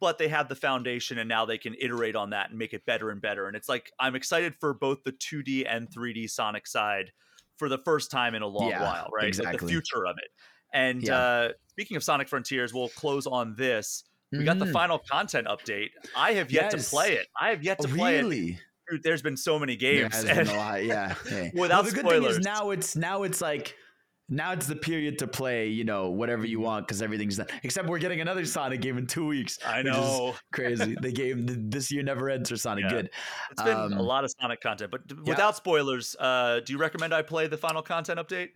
But they have the foundation, and now they can iterate on that and make it better and better. And it's like I'm excited for both the 2D and 3D Sonic side for the first time in a long Yeah, while, right? Like the future of it. And Yeah. uh, speaking of Sonic Frontiers, we'll close on this. We got the Mhm. final content update. I have yet Yes. to play it. I have yet to Oh, play it. really? Dude, there's been so many There games. has and- been a lot, yeah. yeah. Without well, the good thing spoilers. is now it's now it's like now it's the period to play, you know, whatever you want because everything's done. Except we're getting another Sonic game in two weeks. I know. crazy. the game this year never ends for Sonic. Yeah. Good. It's been Um, a lot of Sonic content, but yeah. without spoilers, uh, do you recommend I play the final content update?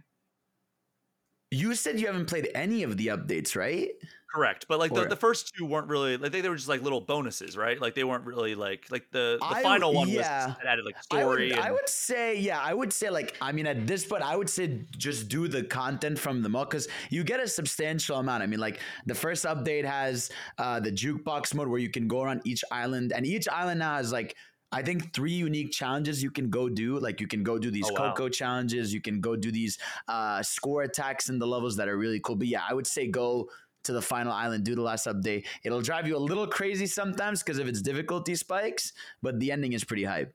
You said you haven't played any of the updates, right? Correct, but like the, the first two weren't really like they, they were just like little bonuses, right? Like they weren't really like like the the I- final one yeah. was added like I story. would, I would say, yeah, I would say, like, I mean, at this point, I would say just do the content from the mode because you get a substantial amount. I mean, like, the first update has uh, the jukebox mode where you can go around each island, and each island now has like I think three unique challenges you can go do. Like you can go do these Oh, wow. Koco challenges. You can go do these uh, score attacks in the levels that are really cool. But yeah, I would say go to the final island, do the last update. It'll drive you a little crazy sometimes because of its difficulty spikes, but the ending is pretty hype.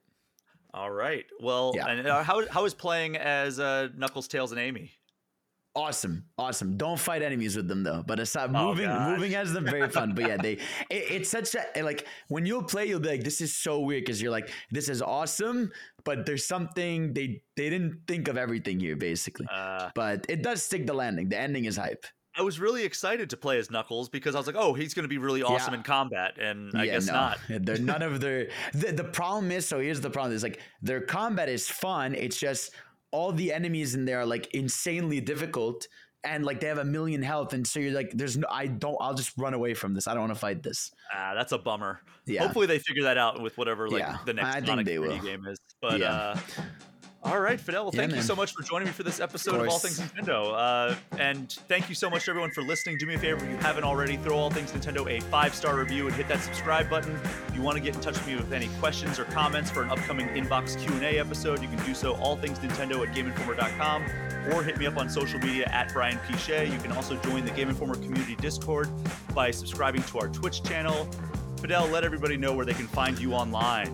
All right. Well, Yeah. and uh, how how is playing as uh, Knuckles, Tails, and Amy? Awesome, awesome. Don't fight enemies with them though. But aside, Oh, moving, moving as them, very fun. But yeah, they, it, it's such a like when you'll play, you'll be like, this is so weird because you're like, this is awesome, but there's something they they didn't think of everything here basically. Uh, But it does stick the landing. The ending is hype. I was really excited to play as Knuckles because I was like, oh, he's going to be really awesome Yeah. in combat, and I yeah, guess no, not. They're none of their. The, the problem is, so here's the problem: is like their combat is fun. It's just all the enemies in there are like insanely difficult, and like they have a million health, and so you're like, there's no. I don't. I'll just run away from this. I don't want to fight this. Ah, that's a bummer. Yeah. Hopefully they figure that out with whatever like Yeah, the next I think they will. game is. But Yeah. uh, all right, Fadel. Well, Yeah, thank you so much for joining me for this episode of All. Things Nintendo. Uh, and thank you so much to everyone for listening. Do me a favor if you haven't already, throw All Things Nintendo a five star review and hit that subscribe button. If you want to get in touch with me with any questions or comments for an upcoming inbox Q and A episode, you can do so all things Nintendo at GameInformer.com or hit me up on social media at Brian P Shea. You can also join the Game Informer community Discord by subscribing to our Twitch channel. Fadel, let everybody know where they can find you online.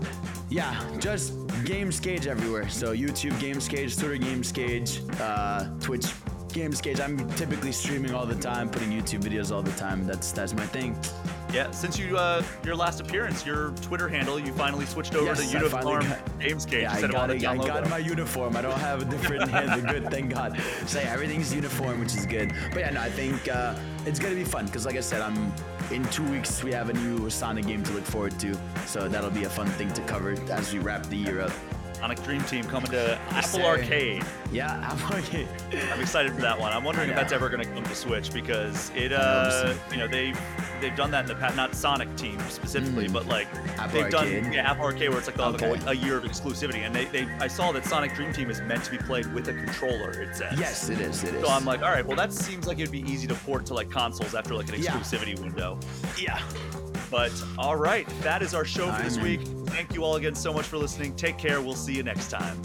Yeah, just GamesCage everywhere. So YouTube GamesCage, Twitter GamesCage, uh, Twitch GamesCage. I'm typically streaming all the time, putting YouTube videos all the time. That's that's my thing. Yeah, since you uh, your last appearance, your Twitter handle, you finally switched over Yes, to I Uniform got- GamesCage Yeah, I instead of on got the it. I got my uniform. I don't have a different handle. Good, thank God. So yeah, everything's uniform, which is good. But yeah, no, I think uh, it's gonna be fun because, like I said, I'm in two weeks. We have a new Sonic game to look forward to, so that'll be a fun thing to cover as we wrap the year up. Sonic Dream Team coming to Apple sir. Arcade. Yeah, I'm okay. I'm excited for that one. I'm wondering if that's ever going to come to Switch because it, uh, you know, they've they've done that in the past. Not Sonic Team specifically, Mm. but like Apple they've Arcade. done yeah, Apple Arcade where it's like they'll have Okay. a, a year of exclusivity, and they, they I saw that Sonic Dream Team is meant to be played with a controller. It says Yes, it is. It is. So I'm like, all right, well, that seems like it'd be easy to port to like consoles after like an Yeah. exclusivity window. Yeah. But all right, that is our show for this week. Thank you all again so much for listening. Take care. We'll see you next time.